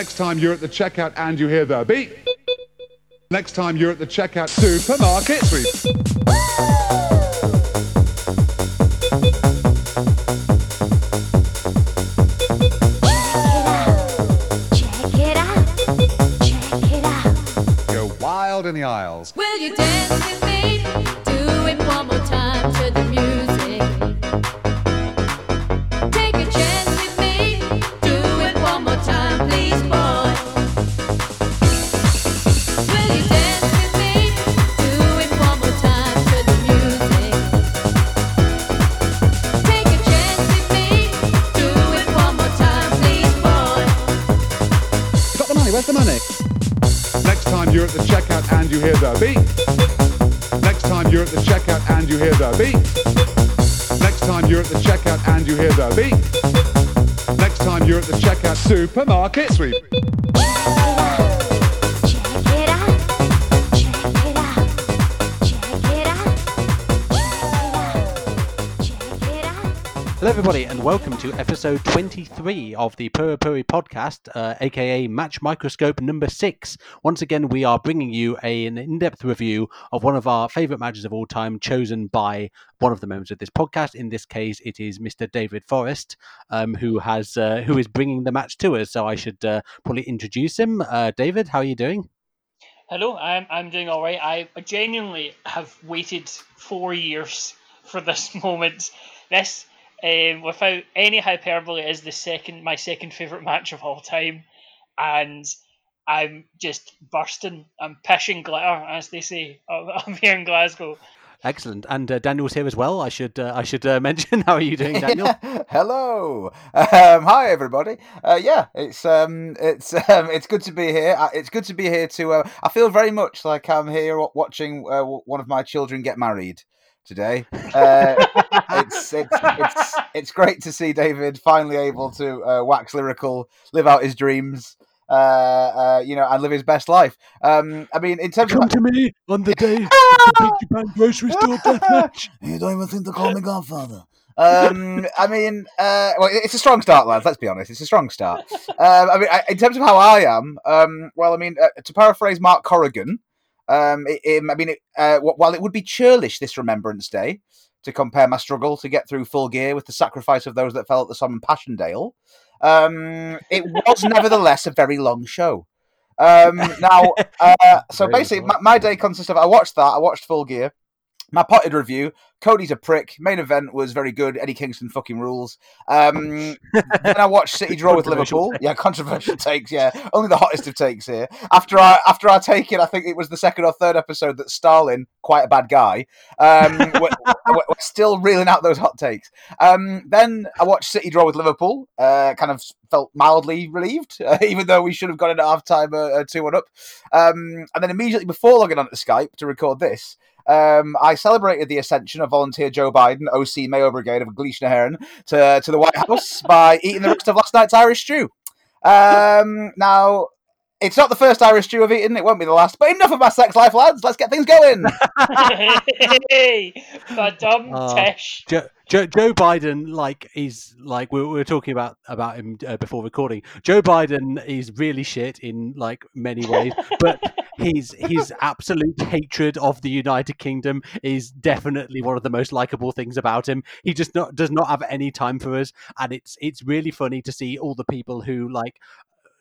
Next time you're at the checkout and you hear the beep. Next time you're at the checkout supermarket sweep. Check it out. Check it out. Go wild in the aisles. Will you dance and you hear the beep. Next time you're at the checkout and you hear the beep. Next time you're at the checkout and you hear the beep. Next time you're at the checkout supermarket sweep. Hello, everybody, and welcome to episode 23 of the Puri Puri podcast, uh, aka Match Microscope number six. Once again, we are bringing you a, an in depth review of one of our favourite matches of all time, chosen by one of the members of this podcast. In this case, it is Mr. David Forrest, um, who has uh, who is bringing the match to us. So I should uh, probably introduce him. Uh, David, how are you doing? Hello, I'm I'm doing all right. I genuinely have waited four years for this moment. This, um, without any hyperbole, is the second my second favorite match of all time, and I'm just bursting. I'm pishing glitter, as they say up up here in Glasgow. Excellent, and uh, Daniel's here as well. I should uh, I should uh, mention. How are you doing, Daniel? Hello. Um, hi, everybody. Uh, yeah, it's um, it's um, it's good to be here. Uh, It's good to be here to. Uh, I feel very much like I'm here watching uh, one of my children get married today. Uh, it's, it's it's it's great to see David finally able to uh, wax lyrical, live out his dreams. Uh, uh, you know, and live his best life. Um, I mean, in terms of Come to me on the day the Big Japan grocery store deathmatch. You don't even think to call me Godfather. Um, I mean, uh, well, it's a strong start, lads. Let's be honest, it's a strong start. Um, I mean, I, in terms of how I am, um, well, I mean, uh, to paraphrase Mark Corrigan, um, it, it- I mean, it, uh, wh- while it would be churlish this Remembrance Day to compare my struggle to get through full gear with the sacrifice of those that fell at the Somme and Passchendaele, um, it was nevertheless a very long show. Um, now, uh, so basically, my, my day consists of I watched that, I watched Full Gear, my potted review. Cody's a prick. Main event was very good. Eddie Kingston fucking rules. Um, then I watched City draw with Liverpool. Yeah, controversial takes. Yeah, only the hottest of takes here. After I after I take it, I think it was the second or third episode that Stalin, quite a bad guy, um, we're, we're- still reeling out those hot takes. Um, then I watched City draw with Liverpool. Uh, kind of felt mildly relieved, uh, even though we should have gone into half time uh, uh, two one up. Um, and then immediately before logging onto Skype to record this, um, I celebrated the ascension of volunteer Joe Biden, OC Mayo Brigade of Gleeshna Heron, to, to the White House by eating the rest of last night's Irish stew. Um, now, it's not the first Irish stew I've eaten, it won't be the last, but enough of my sex life, lads. Let's get things going. hey, Madame Oh. Tish. Joe, Joe, Joe Biden, like, is like we were, we were talking about about him uh, before recording. Joe Biden is really shit in like many ways, but his his absolute hatred of the United Kingdom is definitely one of the most likable things about him. He just not does not have any time for us, and it's it's really funny to see all the people who like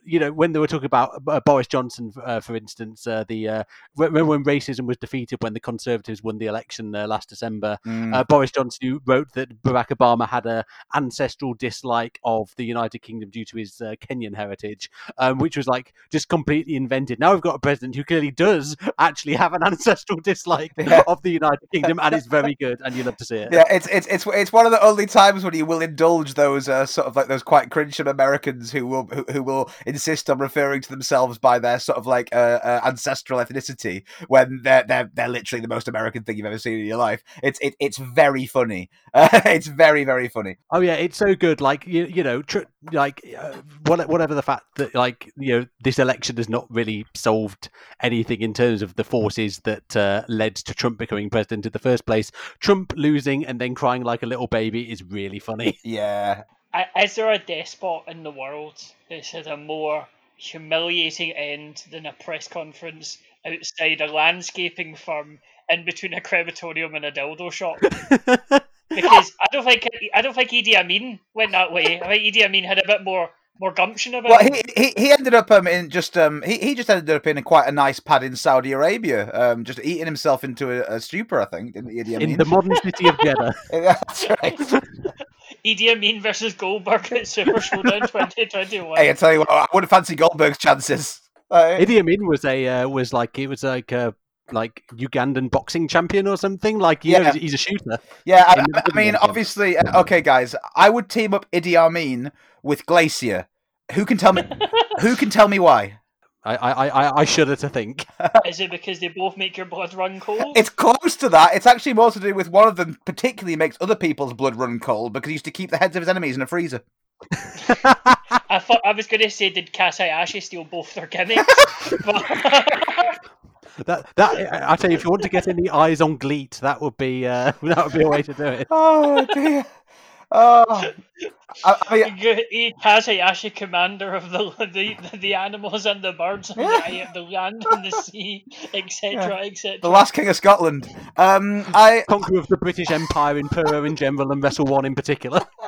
you know, when they were talking about uh, Boris Johnson, uh, for instance, uh, the uh, remember when racism was defeated when the Conservatives won the election uh, last December. Mm. Uh, Boris Johnson wrote that Barack Obama had a ancestral dislike of the United Kingdom due to his uh, Kenyan heritage, um, which was like just completely invented. Now we've got a president who clearly does actually have an ancestral dislike Yeah. of the United Kingdom, and it's very good, and you love to see it. Yeah, it's it's it's it's one of the only times when you will indulge those uh, sort of like those quite cringe Americans who will who, who will insist on referring to themselves by their sort of like uh, uh, ancestral ethnicity when they're they're they're literally the most American thing you've ever seen in your life. It's it, it's very funny. Uh, it's very very funny. Oh yeah, it's so good. Like you, you know, tr- like uh, whatever the fact that like you know this election has not really solved anything in terms of the forces that uh, led to Trump becoming president in the first place. Trump losing and then crying like a little baby is really funny. Yeah, Is there a despot in the world that's had a more humiliating end than a press conference outside a landscaping firm in between a crematorium and a dildo shop. because I don't think I don't think Idi Amin went that way. I think Idi Amin had a bit more more gumption about Well, he, he he ended up um, in just um he, he just ended up in quite a nice pad in Saudi Arabia, um just eating himself into a, a stupor, I think. Didn't he, Idi in the modern city of Jeddah. That's right. Idi Amin versus Goldberg at Super Showdown 2021. hey, I tell you what, I wouldn't fancy Goldberg's chances. Uh, Idi Amin was a uh, was like he was like a like Ugandan boxing champion or something. Like you Yeah. he's, he's a shooter. yeah, I, I- I mean, obviously, uh, okay, guys, I would team up Idi Amin with Glacier. Who can tell me? who can tell me why? I I I, I shudder to think. Is it because they both make your blood run cold? It's close to that. It's actually more to do with one of them particularly makes other people's blood run cold because he used to keep the heads of his enemies in a freezer. I thought I was going to say, did Kasayashi steal both their gimmicks? but That that I tell you, if you want to get any eyes on Gleet, that would be uh, that would be a way to do it. Oh dear. Oh, I, I mean, G- Kasayashi, commander of the the, the animals and the birds and the, the land and the sea, etc., etc. the last king of Scotland. Um, I Conqueror of the British Empire in Puro in general and Wrestle One in particular.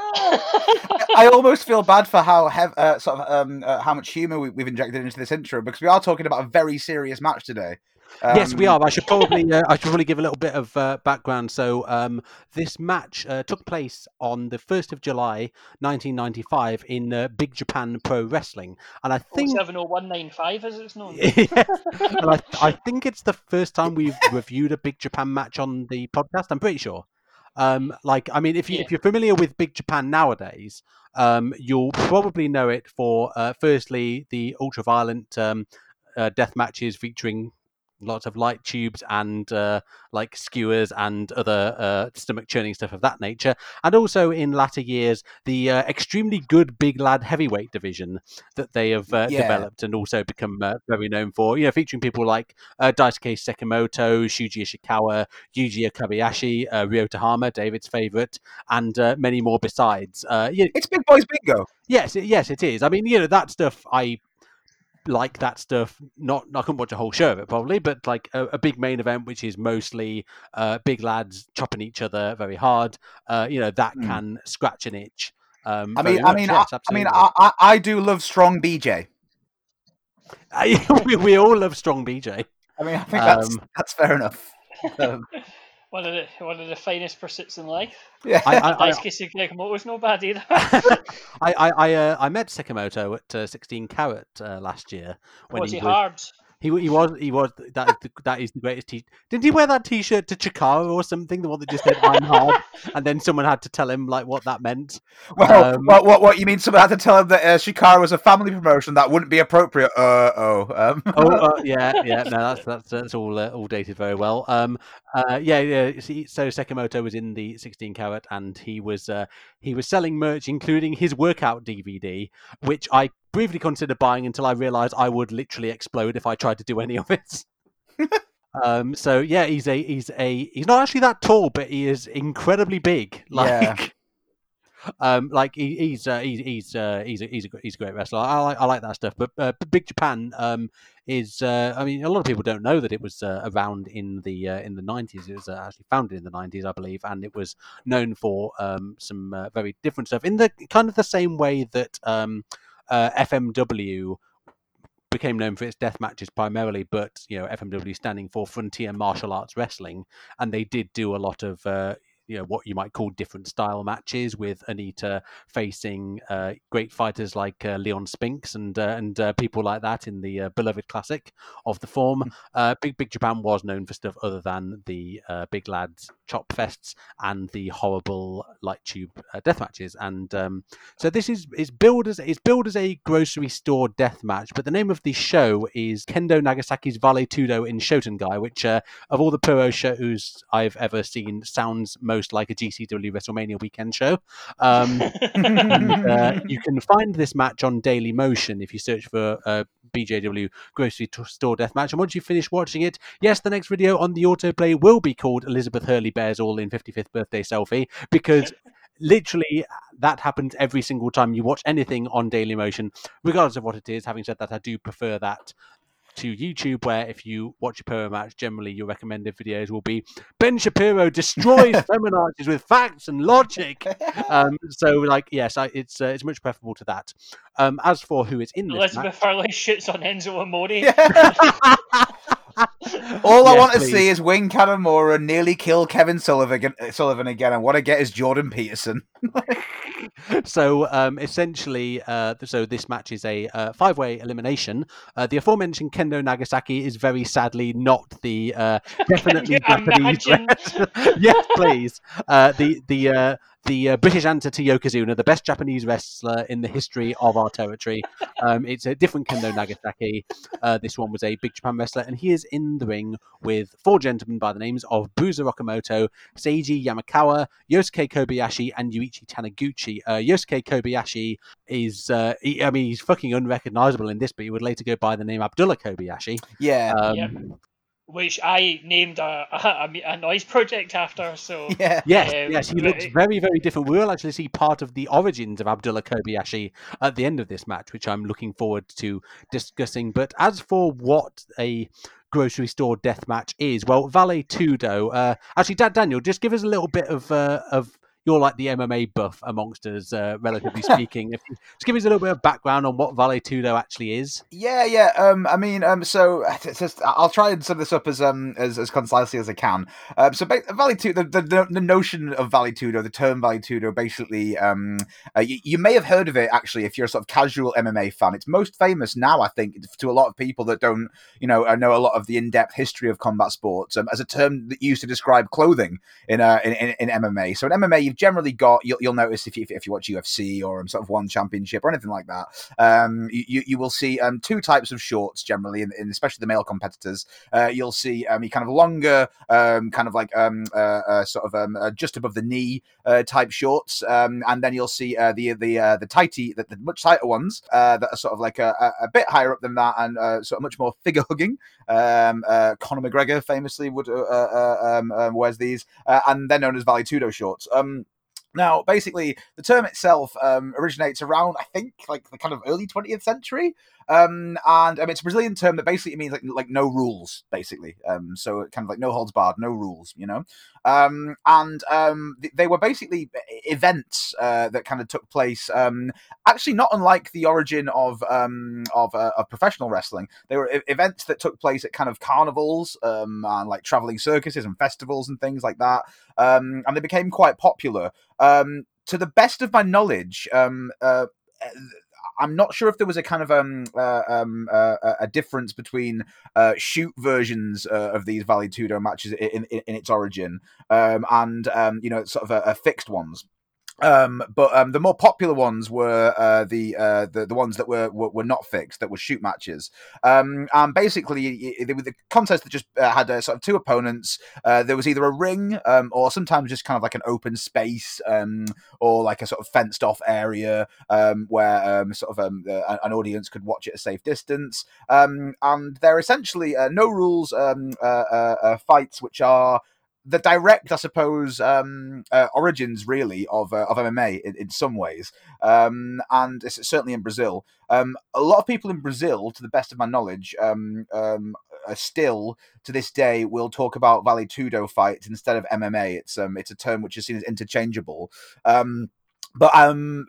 I almost feel bad for how hev- uh, sort of um, uh, how much humour we, we've injected into this intro because we are talking about a very serious match today. Yes, we Um, are. I should probably uh, I should probably give a little bit of uh, background. So um, this match uh, took place on the first of July, 1995, in uh, Big Japan Pro Wrestling, and I think 70195 as it's known. Yeah. and I, I think it's the first time we've reviewed a Big Japan match on the podcast. I'm pretty sure. Um, like, I mean, if you Yeah. if you're familiar with Big Japan nowadays, um, you'll probably know it for uh, firstly the ultra violent um, uh, death matches featuring lots of light tubes and uh, like skewers and other uh, stomach churning stuff of that nature, and also in latter years the uh, extremely good big lad heavyweight division that they have uh, Yeah. developed and also become uh, very known for. You know, featuring people like uh, Daisuke Sekimoto, Shuji Ishikawa, Yuji Okabayashi, uh, Ryota Hama, David's favorite, and uh, many more besides. Uh, yeah, it's Big Boys Bingo. Yes, yes, it is. I mean, you know, that stuff I like that stuff. Not, I couldn't watch a whole show of it probably, but like a, a big main event, which is mostly uh, big lads chopping each other very hard. Uh, you know, that Hmm. can scratch an itch. Um, I mean, I mean, yes, I, I mean. I, I, I do love strong BJ. we, we all love strong BJ. I mean, I think that's Um, that's fair enough. Um, One of the one of the finest pursuits in life. yeah, I, I, I, Daisuke Sekimoto's no bad either. I, I, I, uh, I met Sekimoto at uh, 16 Carat uh, last year when Was he he was hard? He, he was he was that is the, that is the greatest t Didn't he wear that T-shirt to Chikara or something? The one that just said "I'm hard," and then someone had to tell him like what that meant. well, um, what, what, what you mean? Someone had to tell him that uh, Chikara was a family promotion that wouldn't be appropriate. Uh oh. Um, Oh uh, yeah, yeah. No, that's that's that's all uh, all dated very well. Um, uh, yeah, yeah. See, so Sekimoto was in the 16 carat, and he was uh, he was selling merch, including his workout DVD, which I briefly considered buying until I realised I would literally explode if I tried to do any of it. um, so yeah, he's a he's a he's not actually that tall, but he is incredibly big. Like. Yeah. Um, like he, he's uh, he's he's uh, he's a, he's a he's a great wrestler. I like I like that stuff. But uh, Big Japan um, is uh, I mean a lot of people don't know that it was uh, around in the uh, in the nineties. It was uh, actually founded in the nineties, I believe, and it was known for um, some uh, very different stuff in the kind of the same way that um, uh, FMW became known for its death matches primarily, but you know FMW standing for Frontier Martial Arts Wrestling, and they did do a lot of uh, you know what you might call different style matches with Onita facing uh, great fighters like uh, Leon Spinks and uh, and uh, people like that in the uh, beloved classic of the form. Uh, Big Big Japan was known for stuff other than the uh, big lads chop fests and the horrible light tube uh, death matches. And um, so this is is billed as it's billed as a grocery store death match, but the name of the show is Kendo Nagasaki's Vale Tudo in Shotengai, which uh, of all the pro shows I've ever seen sounds most like a GCW WrestleMania weekend show. Um, and, uh, you can find this match on Daily Motion if you search for uh, BJW Grocery Store Death Match. And once you finish watching it, yes, the next video on the autoplay will be called Elizabeth Hurley Bears All in 55th Birthday Selfie because literally that happens every single time you watch anything on Daily Motion, regardless of what it is. Having said that, I do prefer that to YouTube, where if you watch a Puro match, generally your recommended videos will be Ben Shapiro destroys feminazis with facts and logic. Um, so, like, yes, I, it's uh, it's much preferable to that. Um, as for who is in this Elizabeth match, Hurley shoots on Enzo Amore. All I Yes, want to see is Wing Kanemura nearly kill Kevin Sullivan again, Sullivan again. I want to get is Jordan Peterson. so um, essentially, uh, so this match is a uh, five-way elimination. Uh, the aforementioned Kendo Nagasaki is very sadly not the uh, definitely Japanese. imagine? yes, please. Uh, the the uh, the uh, British answer to Yokozuna, the best Japanese wrestler in the history of our territory. Um, it's a different Kendo Nagasaki. Uh, this one was a Big Japan wrestler, and he is in the ring with four gentlemen by the names of Bruiser Okamoto, Seiji Yamakawa, Yosuke Kobayashi, and Yuichi Taniguchi. Uh, Yosuke Kobayashi is, uh, he, I mean, he's fucking unrecognizable in this, but he would later go by the name Abdullah Kobayashi. Yeah, Um, Yep. Which I named a, a, a noise project after. So yeah. Yes, Um, yes, he looks very, very different. We will actually see part of the origins of Abdullah Kobayashi at the end of this match, which I'm looking forward to discussing. But as for what a grocery store death match is, well, Vale Tudo. Uh, actually, Dad Daniel, just give us a little bit of uh, of you're like the MMA buff amongst us, uh, relatively speaking. If just give us a little bit of background on what Vale Tudo actually is. Yeah, yeah. Um, I mean, um, so just, I'll try and sum this up as um as, as concisely as I can. Um, so Vale Tudo, the, the the notion of Vale Tudo, the term Vale Tudo, basically, um, uh, you, you may have heard of it actually if you're a sort of casual MMA fan. It's most famous now, I think, to a lot of people that don't, you know, uh, know a lot of the in-depth history of combat sports um, as a term that used to describe clothing in uh in, in, in MMA. So in MMA, you've generally got you'll, you'll notice if you, if you watch UFC or um, sort of one championship or anything like that, um, you, you- will see um, two types of shorts generally, in, in especially the male competitors. Uh, you'll see um, kind of longer, um, kind of like um, uh, uh, sort of um, uh, just above the knee uh, type shorts, um, and then you'll see uh, the the the tighty, the, the much tighter ones that are sort of like a, a, bit higher up than that, and sort of much more figure hugging. Um, uh, Conor McGregor famously would uh, uh, um, um, wears these, uh, and they're known as Vale Tudo shorts. Um, now, basically, the term itself um, originates around, I think, like the kind of early 20th century. Um, and um, it's a Brazilian term that basically means like like no rules, basically. Um, so kind of like no holds barred, no rules, you know. Um, and um, th- they were basically events uh, that kind of took place. Um, actually, not unlike the origin of um, of, uh, of professional wrestling. They were e- events that took place at kind of carnivals um, and like traveling circuses and festivals and things like that. Um, and they became quite popular. Um, to the best of my knowledge, um, uh, I'm not sure if there was a kind of um, uh, um, uh, a- a difference between uh, shoot versions uh, of these Vale Tudo matches in, in, in its origin um, and um, you know sort of uh, uh, fixed ones. Um, but um, the more popular ones were uh, the, uh, the the ones that were, were were not fixed, that were shoot matches. Um, and basically, they were the contest that just uh, had uh, sort of two opponents. Uh, there was either a ring, um, or sometimes just kind of like an open space, um, or like a sort of fenced off area um, where sort of uh, an audience could watch at a safe distance. And they're essentially no rules fights, which are the direct, I suppose, um, uh, origins really of uh, of MMA in, in some ways, um, and it's certainly in Brazil. Um, a lot of people in Brazil, to the best of my knowledge, um, um, uh, still to this day will talk about Vale Tudo fights instead of MMA. It's um, it's a term which is seen as interchangeable. Um, but um,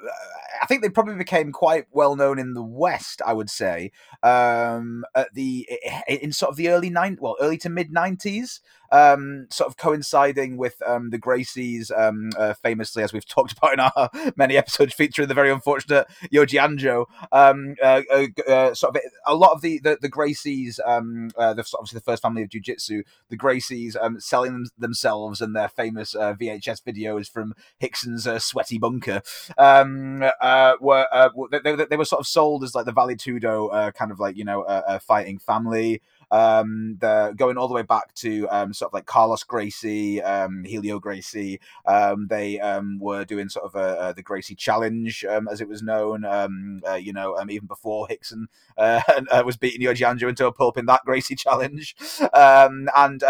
I think they probably became quite well known in the West. I would say um, at the in sort of the early nine, well, early to mid nineties, um, sort of coinciding with um, the Gracies, um, uh, famously as we've talked about in our many episodes featuring the very unfortunate Yoji Anjo. Um, uh, uh, uh, sort of a lot of the the, the Gracies, um, uh, the, obviously the first family of jiu-jitsu, the Gracies um, selling them, themselves and their famous VHS videos from Rickson's sweaty bunker were they, they, they were sort of sold as like the Vale Tudo kind of like you know a fighting family. Um, going all the way back to um, sort of like Carlos Gracie, um, Helio Gracie. Um, they um, were doing sort of uh, uh, the Gracie Challenge, as it was known. Uh, you know, even before Rickson uh, uh, was beating Yoji Anjo into a pulp in that Gracie Challenge, and.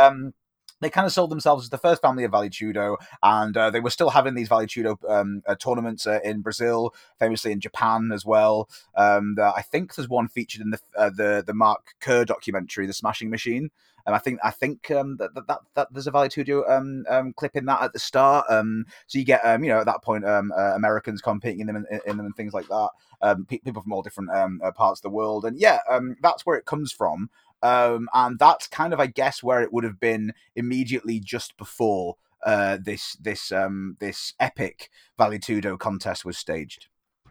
They kind of sold themselves as the first family of Vale Tudo, and uh, they were still having these Vale Tudo um, uh, tournaments uh, in Brazil, famously in Japan as well. Um, the, I think there's one featured in the uh, the the Mark Kerr documentary, The Smashing Machine. And I think I think um, that, that, that, that there's a Vale Tudo um, um, clip in that at the start. Um, so you get um, you know at that point um, uh, Americans competing in them in, in them and things like that. Um, pe- people from all different uh, parts of the world, and yeah, that's where it comes from. Um, and that's kind of, I guess, where it would have been immediately just before uh, this this um, this epic Vale Tudo contest was staged.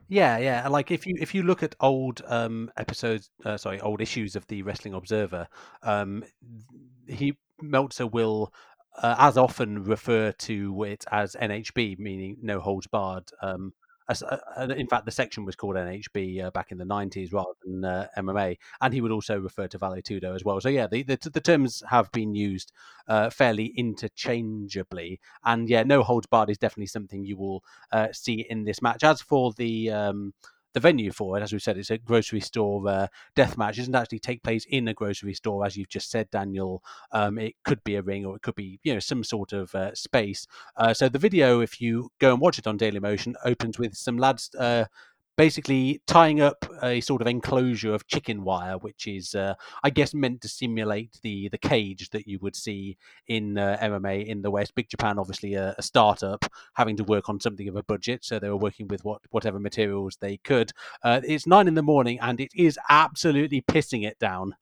Yeah, yeah. Like if you if you look at old um episodes, uh, sorry, old issues of the Wrestling Observer, um, he Meltzer will uh, as often refer to it as NHB, meaning no holds barred. Um, in fact, the section was called NHB uh, back in the nineties rather than uh, MMA, and he would also refer to Vale Tudo as well. So yeah, the the, the terms have been used uh, fairly interchangeably, and yeah, no holds barred is definitely something you will uh, see in this match. As for the um, the venue for it, as we said, it's a grocery store uh, death match. It doesn't actually take place in a grocery store, as you've just said, Daniel. Um, it could be a ring or it could be, you know, some sort of uh, space. Uh, so the video, if you go and watch it on Daily Motion, opens with some lads uh, basically tying up a sort of enclosure of chicken wire, which is, uh, I guess, meant to simulate the the cage that you would see in uh, MMA in the West. Big Japan, obviously, a, a startup having to work on something of a budget, so they were working with what whatever materials they could. Uh, it's nine in the morning, and it is absolutely pissing it down.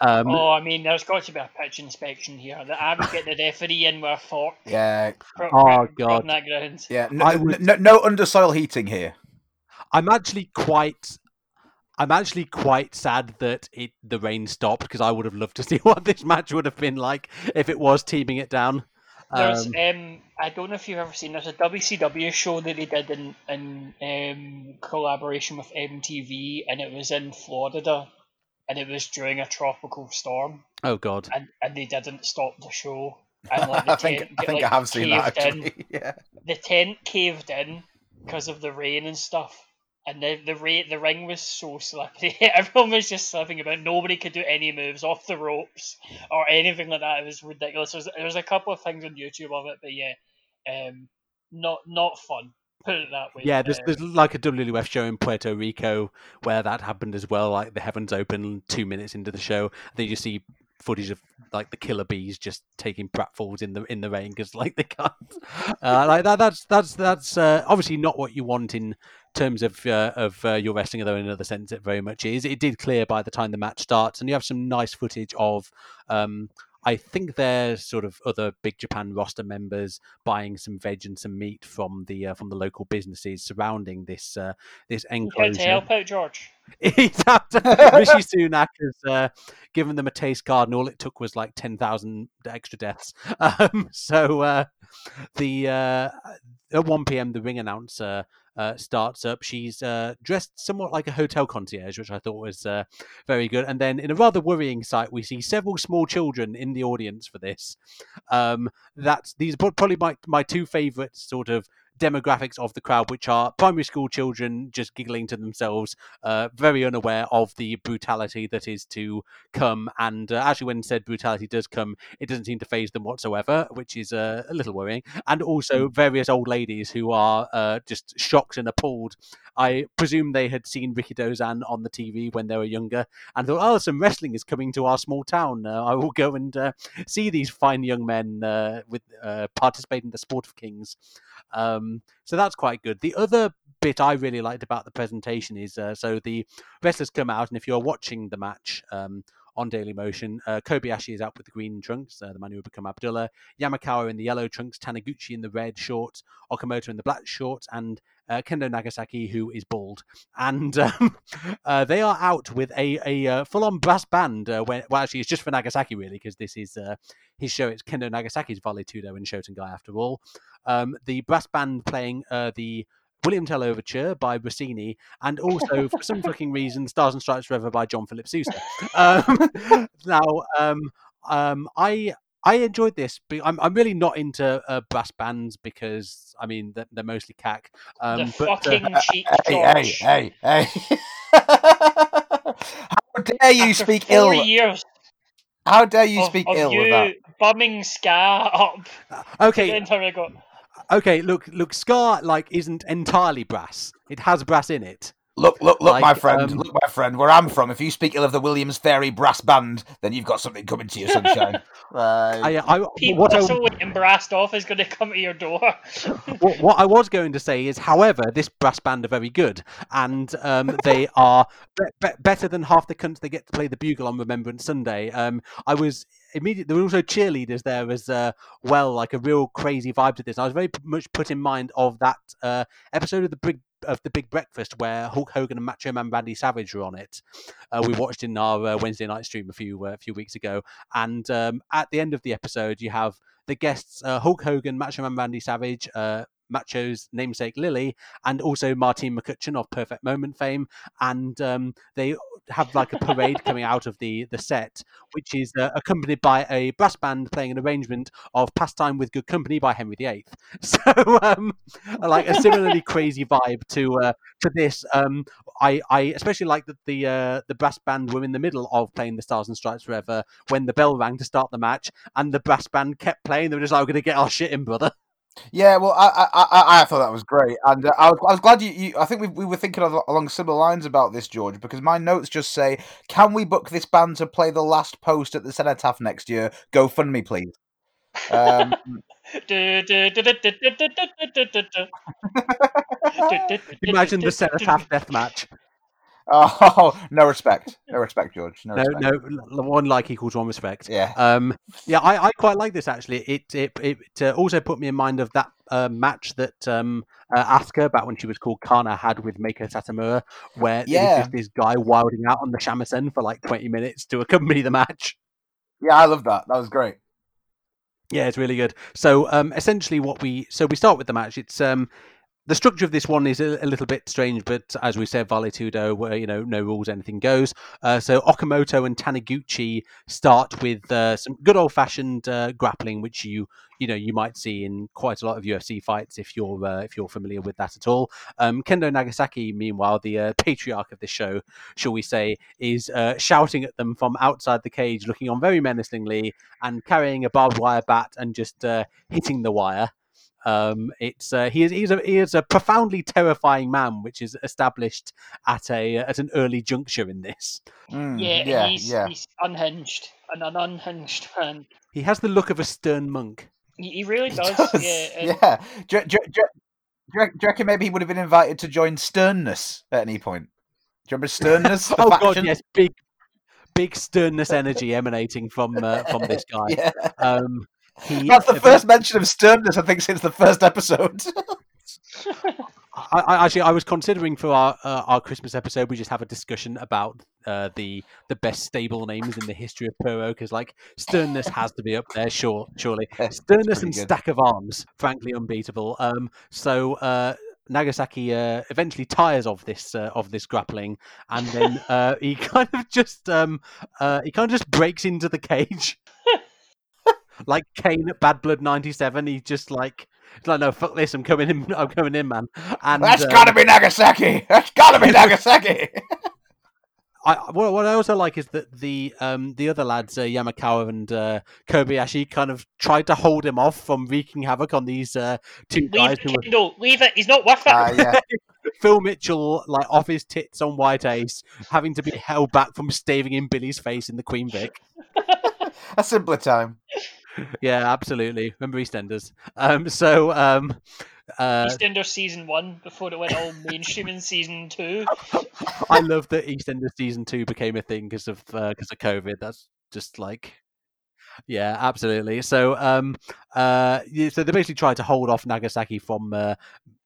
Um, oh, I mean, there's got to be a pitch inspection here. That I would get the referee in with a fork. Yeah, pro- Oh, pro- God. On that ground. yeah. No, I would- no, no undersoil heating here. I'm actually quite. I'm actually quite sad that it the rain stopped because I would have loved to see what this match would have been like if it was teeming it down. There's Um, um, I don't know if you've ever seen. There's a WCW show that they did in in um, collaboration with MTV, and it was in Florida, and it was during a tropical storm, oh God. and, and they didn't stop the show. And like the I think tent, I think like, I have seen that in. actually. yeah. The tent caved in because of the rain and stuff. And the the ra- the ring was so slippery. Everyone was just slipping about. Nobody could do any moves off the ropes or anything like that. It was ridiculous. There's there's a couple of things on YouTube of it, but yeah, um, not not fun. Put it that way. Yeah, there's Um, there's like a WWF show in Puerto Rico where that happened as well. Like the heavens open two minutes into the show, then you see footage of like the killer bees just taking pratfalls in the in the rain because like they can't. Uh, like that. That's that's that's uh, obviously not what you want in terms of uh, of uh, your wrestling, although in another sense it very much is. It did clear by the time the match starts, and you have some nice footage of. Um, I think there's sort of other Big Japan roster members buying some veg and some meat from the uh, from the local businesses surrounding this uh, this had to help out, George. He's out- Rishi Sunak has uh, given them a taste card, and all it took was like ten thousand extra deaths. Um, so uh, the uh, at one p.m. the ring announcer uh, starts up. She's uh, dressed somewhat like a hotel concierge, which I thought was uh, very good. And then, in a rather worrying sight, we see several small children in the audience for this. Um, that's these probably my my two favourite sort of demographics of the crowd, which are primary school children just giggling to themselves, uh, very unaware of the brutality that is to come. And uh, actually, when said brutality does come, it doesn't seem to faze them whatsoever, which is uh, a little worrying. And also, various old ladies who are uh, just shocked and appalled. I presume they had seen Rikidozan on the TV when they were younger and thought, oh, some wrestling is coming to our small town. Uh, I will go and uh, see these fine young men uh, with uh, participate in the sport of kings. Um, so that's quite good. The other bit I really liked about the presentation is uh, so the wrestlers come out, and if you're watching the match um, on Daily Motion, uh, Kobayashi is out with the green trunks, uh, the man who would become Abdullah, Yamakawa in the yellow trunks, Taniguchi in the red shorts, Okamoto in the black shorts, and uh, Kendo Nagasaki, who is bald. And um, uh, they are out with a, a uh, full on brass band. Uh, when, well, actually, it's just for Nagasaki, really, because this is uh, his show. It's Kendo Nagasaki's Vale Tudo and Shotengai, after all. Um, the brass band playing the William Tell Overture by Rossini, and also for some fucking reason, Stars and Stripes Forever by John Philip Sousa. Um, now, um, um, I I enjoyed this. But I'm I'm really not into uh, brass bands because I mean they're, they're mostly cack. Um, the but, uh, fucking cheek, Hey, hey, hey, hey. How dare you After speak four ill? years How dare you of, speak of ill you of that? bumming ska up. Okay, Then turn around and go, okay. Look, look. Scar like isn't entirely brass. It has brass in it. Look, look, look, my friend. um, look, my friend. Where I'm from, if you speak ill of the Williams Ferry Brass Band, then you've got something coming to you, sunshine. Uh, I, I, Pete what, I, and Brassed Off is going to come to your door. what, what I was going to say is, however, this brass band are very good, and um, they are be- be- better than half the cunts they get to play the bugle on Remembrance Sunday. Um, I was immediately there were also cheerleaders there as uh, well, like a real crazy vibe to this. I was very much put in mind of that uh, episode of the big of the Big Breakfast where Hulk Hogan and Macho Man Randy Savage were on it. Uh, we watched in our uh, Wednesday night stream a few uh, few weeks ago, and um, at the end of the episode, you have the guests uh, Hulk Hogan, Macho Man Randy Savage, uh, Macho's namesake Lily, and also Martine McCutcheon of Perfect Moment fame, and um, they have like a parade coming out of the the set, which is uh, accompanied by a brass band playing an arrangement of "Pastime with Good Company" by Henry VIII. So, um, like a similarly crazy vibe to uh, to this. Um, I, I especially like that the uh, the brass band were in the middle of playing the Stars and Stripes Forever when the bell rang to start the match, and the brass band kept playing. They were just like, "We're gonna get our shit in, brother." Yeah, well, I I, I, I thought that was great, and uh, I was I was glad you. you I think we, we were thinking of, along similar lines about this, George, because my notes just say, "Can we book this band to play the last post at the Cenotaph next year? Go fund me, please." Um, Imagine the Cenotaph death match. Oh, no respect, no respect, George. No, No, respect. no, one like equals one respect. Yeah. Um, yeah, I, I quite like this actually. It it it uh, also put me in mind of that uh, match that um, uh, Asuka back when she was called Kana had with Meiko Satomura, where Yeah. just this guy wilding out on the shamisen for like twenty minutes to accompany the match. Yeah, I love that. That was great. Yeah, it's really good. So um, essentially, what we so we start with the match. It's um, the structure of this one is a, a little bit strange, but as we said, Vale Tudo, where you know no rules, anything goes. Uh, so Okamoto and Taniguchi start with uh, some good old fashioned uh, grappling, which you you know you might see in quite a lot of UFC fights if you're uh, if you're familiar with that at all. Um, Kendo Nagasaki, meanwhile, the uh, patriarch of this show, shall we say, is uh, shouting at them from outside the cage, looking on very menacingly and carrying a barbed wire bat and just hitting the wire. Um, it's uh, he is he's a he is a profoundly terrifying man, which is established at a at an early juncture in this. Mm, Yeah, yeah, he's, yeah. he's unhinged. An, an unhinged man. He has the look of a stern monk. He, he really He does. does, Yeah. and- yeah. Do, you- do, do, do, you reckon- do you reckon maybe he would have been invited to join Sternness at any point? Do you remember Sternness? the oh god, yes, big big sternness energy emanating from uh, from this guy. Yeah. Um, he That's the first mention of sternness, I think, since the first episode. I, I actually I was considering for our uh, our Christmas episode we just have a discussion about uh, the the best stable names in the history of Puro because like sternness has to be up there sure surely sternness and good. stack of arms frankly unbeatable um so uh Nagasaki uh, eventually tires of this uh, of this grappling, and then uh, he kind of just um, uh, he kind of just breaks into the cage, like Kane at Bad Blood '97. He just like like no fuck this, I'm coming in, I'm coming in, man. And That's um, gotta be Nagasaki! That's gotta be Nagasaki! I what, what I also like is that the um the other lads uh, Yamakawa and uh, Kobayashi kind of tried to hold him off from wreaking havoc on these uh, two Leave guys it, who were Kendall. Leave it. He's not worth it. Ah, yeah. Phil Mitchell like off his tits on White Ace, having to be held back from staving in Billy's face in the Queen Vic. A simpler time. Yeah, absolutely. Remember EastEnders. Um, so um, uh, EastEnders season one before it went all mainstream in season two. I love that EastEnders season two became a thing because of because of COVID. That's just like, yeah, absolutely. So, um, uh, so they basically tried to hold off Nagasaki from uh,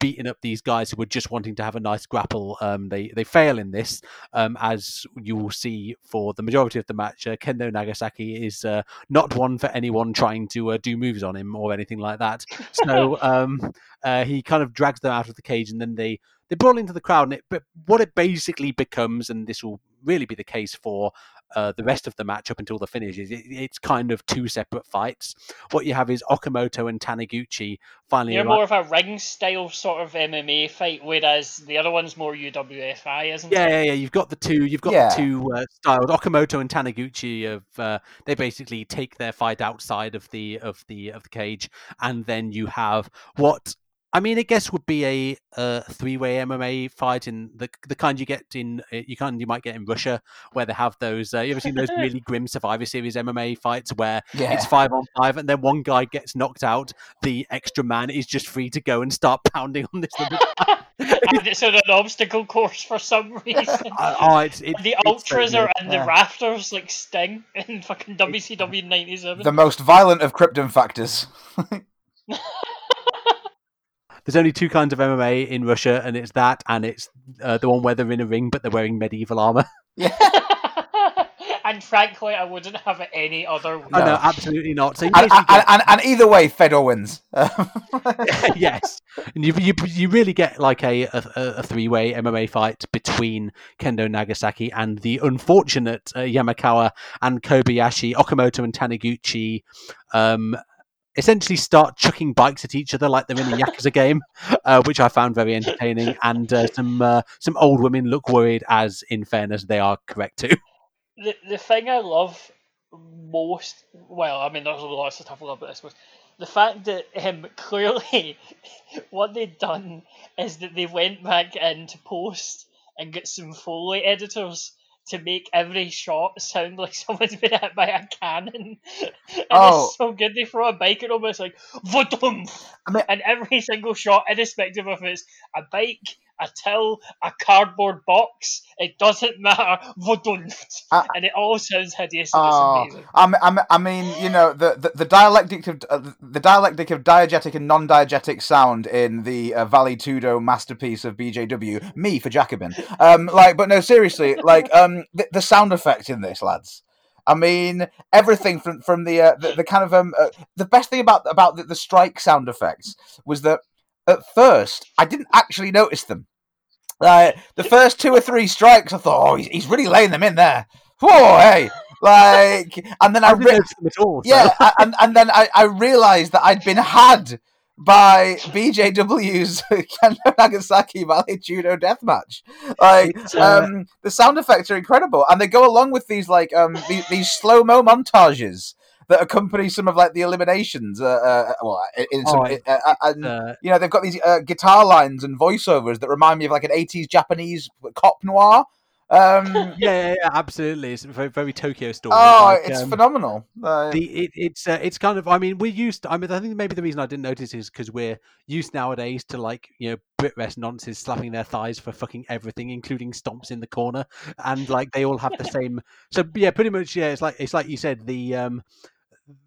beating up these guys who were just wanting to have a nice grapple. Um, they they fail in this, um, as you will see for the majority of the match. Uh, Kendo Nagasaki is uh, not one for anyone trying to uh, do moves on him or anything like that. So um, uh, he kind of drags them out of the cage, and then they they brawl into the crowd. And it, but what it basically becomes, and this will really be the case for uh, the rest of the match up until the finish is it, it's kind of two separate fights. What you have is Okamoto and Taniguchi finally. You're arri- more of a ring style sort of MMA fight, whereas the other one's more UWFI, isn't Yeah, it? yeah, yeah. You've got the two. You've got Yeah. the two uh, styles. Okamoto and Taniguchi have uh, they basically take their fight outside of the of the of the cage, and then you have what I mean, I guess would be a, uh three way MMA fight in the the kind you get in uh, you kind you might get in Russia where they have those. Uh, you ever seen those really grim Survivor Series MMA fights where Yeah. it's five on five, and then one guy gets knocked out, the extra man is just free to go and start pounding on this. other and it's on an obstacle course for some reason. Uh, oh, it's, it's, the it's ultras good. are in the rafters like Sting in fucking WCW '97. the most violent of Krypton factors. There's only two kinds of MMA in Russia, and it's that, and it's uh, the one where they're in a ring but they're wearing medieval armor. Yeah. and frankly, I wouldn't have it any other way. Oh, no, No. absolutely not. So you And, basically and, and, and either way, Fedor wins. yes, and you, you you really get like a a, a three way MMA fight between Kendo Nagasaki and the unfortunate uh, Yamakawa and Kobayashi, Okamoto and Taniguchi. Um, essentially start chucking bikes at each other like they're in a Yakuza game, uh, which I found very entertaining. And uh, some uh, some old women look worried, as in fairness they are correct too. the the thing I love most, well, I mean, there's lots of stuff I love about this, but the fact that um, clearly what they'd done is that they went back into post and got some Foley editors to make every shot sound like someone's been hit by a cannon. and Oh. it's so good. They throw a bike at them, it's like, Vadum! I mean- and every single shot, irrespective of if it's a bike, a till, a cardboard box, it doesn't matter. Vadum! Uh, and it all sounds hideous Oh, amazing. I mean, I I mean, you know, the, the, the dialectic of uh, the dialectic of diegetic and non-diegetic sound in the uh, Vale Tudo masterpiece of BJW, me for Jacobin. Um, like, but no, seriously, like, um, the, the sound effects in this, lads. I mean, everything from from the uh, the, the kind of um, uh, the best thing about about the, the strike sound effects was that at first I didn't actually notice them. Uh, the first two or three strikes, I thought, oh, he's, he's really laying them in there. Whoa, hey, like, and then I, I didn't re- notice them at all. so- yeah, and and then I, I realized that I'd been had by BJW's Kendo Nagasaki Vale Tudo Deathmatch. Like, uh, um, the sound effects are incredible, and they go along with these like um these, these slow mo montages that accompany some of like the eliminations. Uh, uh well, in- in some, Oh, uh, uh, and uh, you know they've got these uh, guitar lines and voiceovers that remind me of like an '80s Japanese cop noir. Um, yeah, yeah, yeah, absolutely. It's a very, very Tokyo story. oh, like, it's um, phenomenal. Uh, the it, it's uh, it's kind of I mean we're used I mean I think maybe the reason I didn't notice is because we're used nowadays to like you know Brit rest nonsense slapping their thighs for fucking everything including stomps in the corner and like they all have the same so yeah pretty much yeah it's like it's like you said the um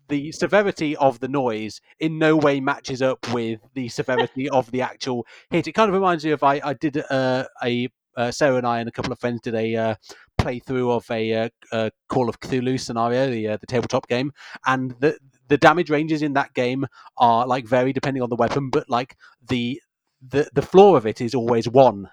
the severity of the noise in no way matches up with the severity of the actual hit it kind of reminds me of I I did uh, a uh, Sarah and I and a couple of friends did a uh, playthrough of a uh, Call of Cthulhu scenario, the uh, the tabletop game, and the the damage ranges in that game are like vary depending on the weapon, but like the the the floor of it is always one.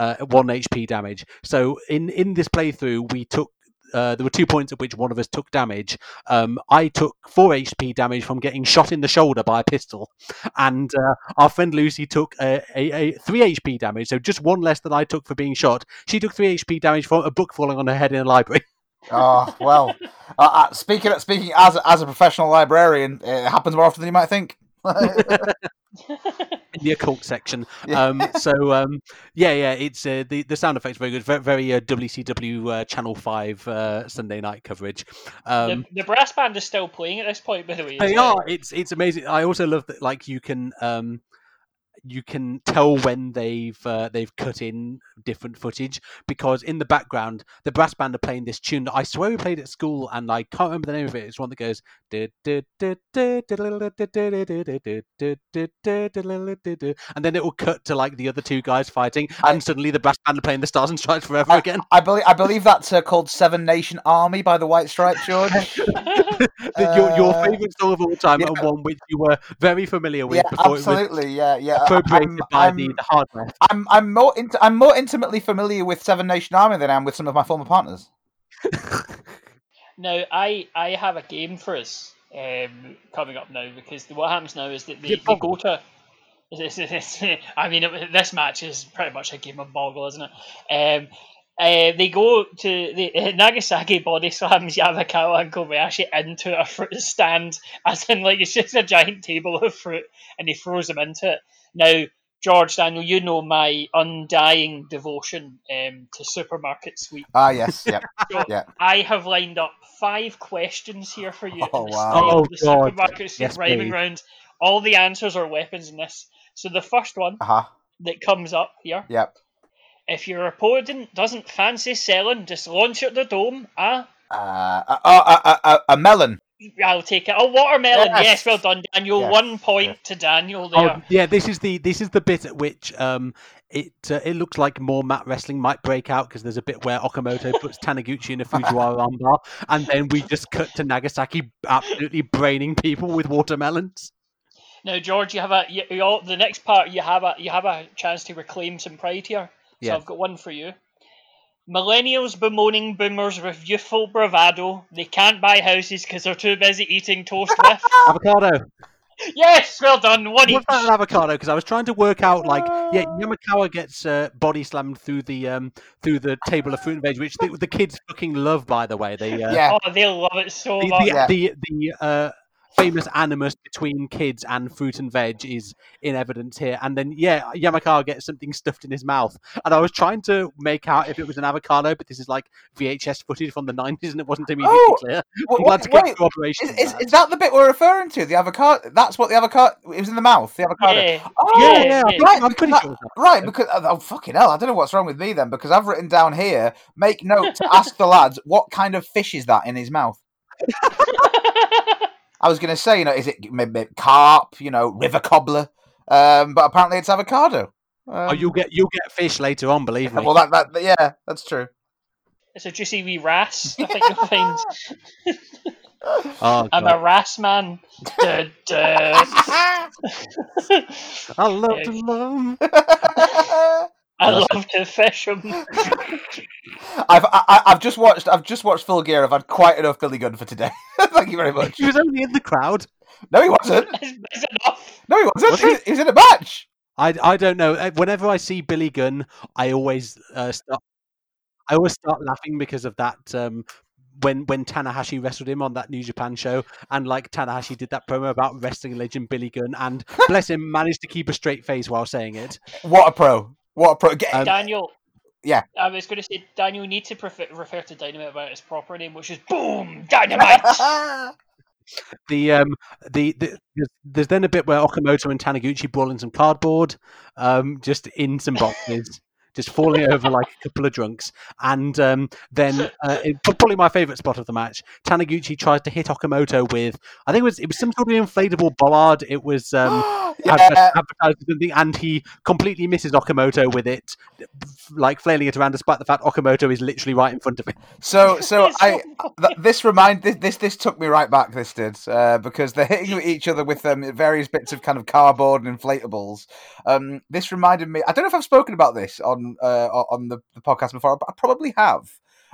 Uh, one HP damage. So in in this playthrough, we took uh, there were two points at which one of us took damage. Um, I took four HP damage from getting shot in the shoulder by a pistol, and uh, our friend Lucy took a, a, a three HP damage. So just one less than I took for being shot. She took three HP damage from a book falling on her head in a library. Oh well. Uh, uh, speaking speaking as as a professional librarian, it happens more often than you might think. in the occult section. Yeah. Um, so um, yeah, yeah, it's uh, the the sound effects very good, very, very uh, WCW uh, Channel Five uh, Sunday night coverage. Um, the, the brass band is still playing at this point, by the way. they it? are. It's it's amazing. I also love that like you can um, you can tell when they've uh, they've cut in different footage because in the background the brass band are playing this tune that I swear we played at school and I can't remember the name of it. It's one that goes and then it will cut to like the other two guys fighting I- and suddenly the brass band are playing the Stars and Stripes Forever again. I believe I believe that's uh, called Seven Nation Army by the White Stripes, George. The- your your Uh, favorite song of all time yeah. and one which you were very familiar with yeah, before it was absolutely. Yeah, yeah. Appropriated I'm, by I'm, the, the hard left. I'm I'm more int- I'm more intimately familiar with Seven Nation Army than I am with some of my former partners. Now, I I have a game for us um, coming up now because what happens now is that they, Yeah, they go to. It's, it's, it's, I mean, it, this match is pretty much a game of Boggle, isn't it? Um, uh, they go to the Nagasaki body slams Yamakawa and Kobayashi into a fruit stand, as in like it's just a giant table of fruit, and he throws them into it. Now, George Daniel, you know my undying devotion um, to supermarket sweep. Ah, yes, yeah. So Yeah. I have lined up five questions here for you. Oh, in the wow. Oh, the God. supermarket Yes, rhyming please. round. All the answers are weapons in this. So the first one Uh huh. that comes up here: Yep. if your opponent doesn't fancy selling, just launch at the dome. Ah, Uh, uh, uh, uh, uh, a melon. I'll take it. Oh, watermelon. Yes. Yes, well done, Daniel. Yes. One point to Daniel there. Oh, yeah, this is the this is the bit at which um it uh, it looks like more mat wrestling might break out because there's a bit where Okamoto puts Taniguchi in a Fujiwara armbar, and then we just cut to Nagasaki absolutely braining people with watermelons. Now, George, you have a you, you all, the next part. You have a you have a chance to reclaim some pride here. So I've got one for you. Millennials bemoaning boomers with youthful bravado. They can't buy houses because they're too busy eating toast with. Avocado. yes, well done. One each. What's an avocado? Because I was trying to work out like yeah, Yamakawa gets uh, body slammed through the um through the table of fruit and veg, which the, the kids fucking love by the way. They uh, Yeah. Oh, they'll love it so the much. the, Yeah. the, the uh, famous animus between kids and fruit and veg is in evidence here. And then yeah, Yamakawa gets something stuffed in his mouth, and I was trying to make out if it was an avocado, but this is like VHS footage from the nineties, and it wasn't immediately Oh, clear. Wait, I'm glad to get wait, cooperation. Is, is, that. is that the bit we're referring to? The avocado? That's what the avocado. It was in the mouth. The avocado. Yeah. Oh, yeah, yeah, I yeah. think- right, I'm pretty because sure. that. Right, because oh, oh, fucking hell, I don't know what's wrong with me then. Because I've written down here, make note to ask the lads what kind of fish is that in his mouth. I was going to say, you know, is it maybe carp? You know, river cobbler? Um, but apparently it's avocado. Um, Oh, you'll get you'll get fish later on, believe me. well, that, that yeah, that's true. It's a juicy wee ras. I think you'll find. Oh, I'm a ras man. Duh, duh. I love to love. I love to fish 'em. I've I, I've just watched I've just watched Full Gear. I've had quite enough Billy Gunn for today. Thank you very much. He was only in the crowd. No, he wasn't. Is, is enough? No, he wasn't. Was he, was, he was in a match. I, I don't know. Uh, Whenever I see Billy Gunn, I always uh, start. I always start laughing because of that. Um, when when Tanahashi wrestled him on that New Japan show, and like Tanahashi did that promo about wrestling legend Billy Gunn, and bless him, managed to keep a straight face while saying it. What a pro! What a pro! Get, Um, Daniel. yeah. I was going to say, Daniel, you need to prefer, refer to Dynamite by its proper name, which is Boom Dynamite. The um the, the there's, there's then a bit where Okamoto and Taniguchi brawl in some cardboard, um just in some boxes. Just falling over like a couple of drunks, and um, then uh, it, probably my favorite spot of the match. Taniguchi tries to hit Okamoto with, I think it was it was some sort of inflatable bollard. It was um, yeah. advertised something, and he completely misses Okamoto with it, like flailing it around, despite the fact Okamoto is literally right in front of him. So, so I th- this remind this, this this took me right back. This did uh, because they're hitting each other with um, various bits of kind of cardboard and inflatables. Um, this reminded me. I don't know if I've spoken about this on uh, on the, the podcast before, but I probably have.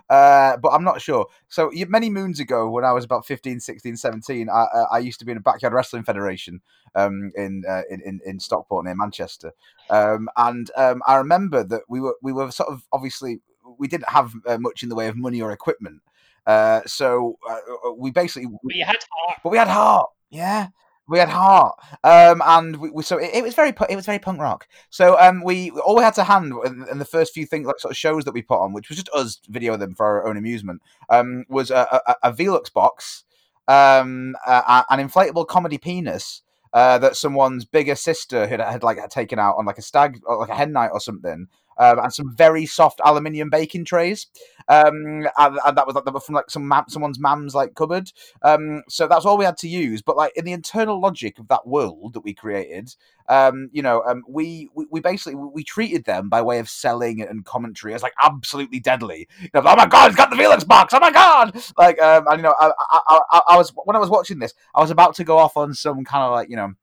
Uh, but I'm not sure. So many moons ago, when I was about 15, 16, 17, I, uh, I used to be in a backyard wrestling federation um, in, uh, in in in Stockport near Manchester, um, and um, I remember that we were we were sort of obviously we didn't have uh, much in the way of money or equipment. Uh, so uh, we basically, but you had heart. but we had heart. Yeah, we had heart. Um, and we, we so it, it was very it was very punk rock. So um, we all we had to hand in, in the first few things like sort of shows that we put on, which was just us video them for our own amusement, um, was a, a, a Velux box, um, a, an inflatable comedy penis. Uh, that someone's bigger sister had, had like had taken out on like a stag like a hen night or something, um, and some very soft aluminium baking trays, um, and, and that was like that were from like some someone's mam's like cupboard. Um, so that's all we had to use. But like in the internal logic of that world that we created, um, you know, um, we, we we basically we treated them by way of selling and commentary as like absolutely deadly. You know, oh my god, it's got the Felix box! Oh my god! Like, um, and you know, I, I, I, I was when I was watching this, I was about to go off on some kind of like you know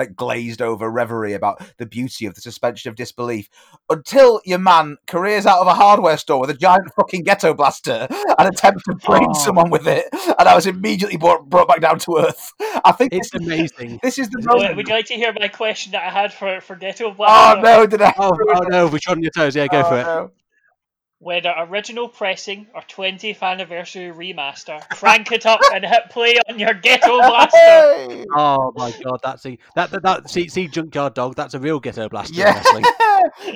like glazed over reverie about the beauty of the suspension of disbelief until your man careers out of a hardware store with a giant fucking ghetto blaster and attempts to brain Oh. someone with it, and I was immediately brought, brought back down to earth. I think It's this, amazing. this is the moment. would you like to hear my question that I had for for Ghetto blaster? Oh no, did I? Oh, oh no, we trod on your toes. Yeah, go Oh, for it. no. Whether original pressing or 20th anniversary remaster, crank it up and hit play on your Ghetto Blaster. Oh my god, that's a, that that, that see, see junkyard dog. That's a real ghetto blaster Yeah, wrestling.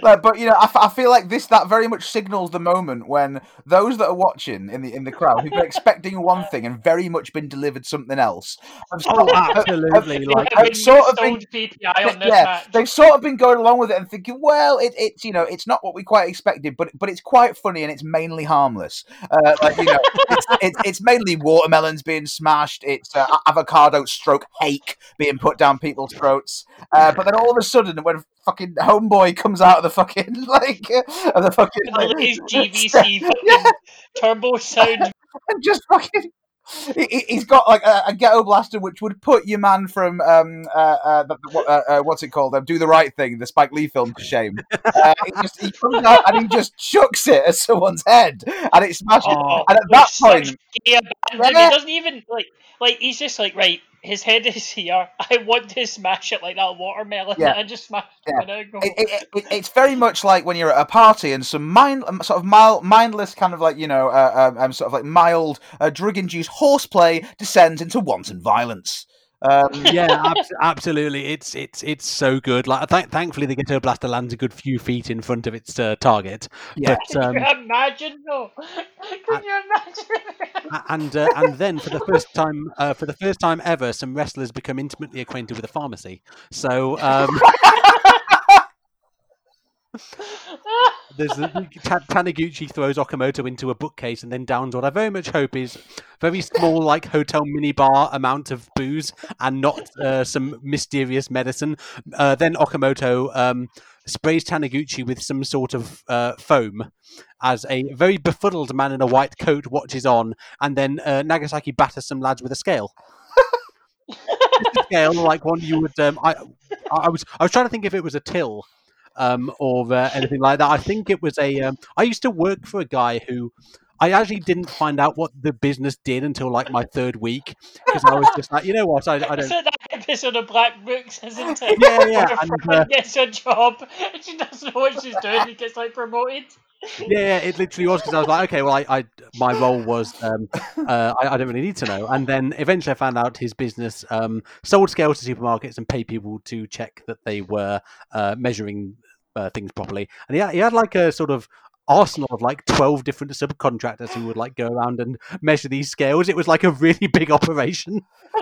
like, but you know, I, f- I feel like this that very much signals the moment when those that are watching in the in the crowd who've been expecting one thing and very much been delivered something else. Oh, sort have- absolutely. They Like, have I've sort of been- PPI on this yeah, match. they've sort of been going along with it and thinking, well, it, it's you know, it's not what we quite expected, but but it's quite funny and it's mainly harmless. Uh, like you know, it's, it's it's mainly watermelons being smashed. It's uh, avocado stroke hake being put down people's throats. Uh, but then all of a sudden, when fucking homeboy comes out of the fucking like of the fucking like, these GVC fucking Yeah. turbo sound. and just fucking. He- He's got like a, a ghetto blaster, which would put your man from um uh, uh, uh, uh, what's it called? Um, Do the right thing, the Spike Lee film, to shame. Uh, he just he comes out and he just chucks it at someone's head, and it smashes. Oh, and at that point. Yeah. He doesn't even like like he's just like right. His head is here. I want to smash it like that watermelon. Yeah. I just smash Yeah. it. and I go, it, it, it, it's very much like when you're at a party and some mind, um, sort of mild, mindless kind of like you know, uh, um, um, sort of like mild uh, drug-induced horseplay descends into wanton violence. Um, yeah, abs- absolutely. It's it's it's so good. Like, th- thankfully, the ghetto blaster lands a good few feet in front of its uh, target. Yeah. But, um, Can you imagine though? Can you imagine? And uh, and then for the first time uh, for the first time ever some wrestlers become intimately acquainted with a pharmacy so um, there's the, Ta- Taniguchi throws Okamoto into a bookcase and then downs what I very much hope is very small like hotel minibar amount of booze and not uh, some mysterious medicine uh, then Okamoto um, sprays Taniguchi with some sort of uh, foam as a very befuddled man in a white coat watches on and then uh, Nagasaki batters some lads with a scale. Scale like one you would. Um, I, I was I was trying to think if it was a till, um, or uh, anything like that. I think it was a. Um, I used to work for a guy who. I actually didn't find out what the business did until like my third week because I was just like, you know what, I, I don't. like that episode of Black Books, isn't it? Yeah, yeah, and, uh, gets a job and she doesn't know what she's doing. He gets like promoted. Yeah, yeah, it literally was because I was like, okay, well, I, I my role was um, uh, I, I don't really need to know, and then eventually I found out his business um, sold scales to supermarkets and paid people to check that they were uh, measuring uh, things properly, and he had, he had like a sort of arsenal of like 12 different subcontractors who would like go around and measure these scales. It was like a really big operation.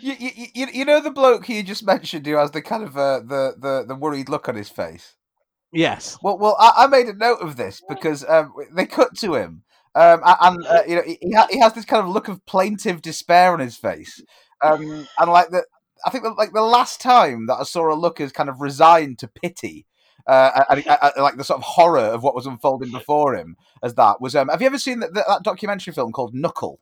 You, you, you, know the bloke you just mentioned who has the kind of uh, the, the the worried look on his face. yes. Well, well, I, I made a note of this because um, they cut to him, um, and uh, you know he, he ha- he has this kind of look of plaintive despair on his face, um, and like the I think like the last time that I saw a look as kind of resigned to pity. Uh, and, and, and, like the sort of horror of what was unfolding before him, as that was. Um, have you ever seen that, that, that documentary film called Knuckle?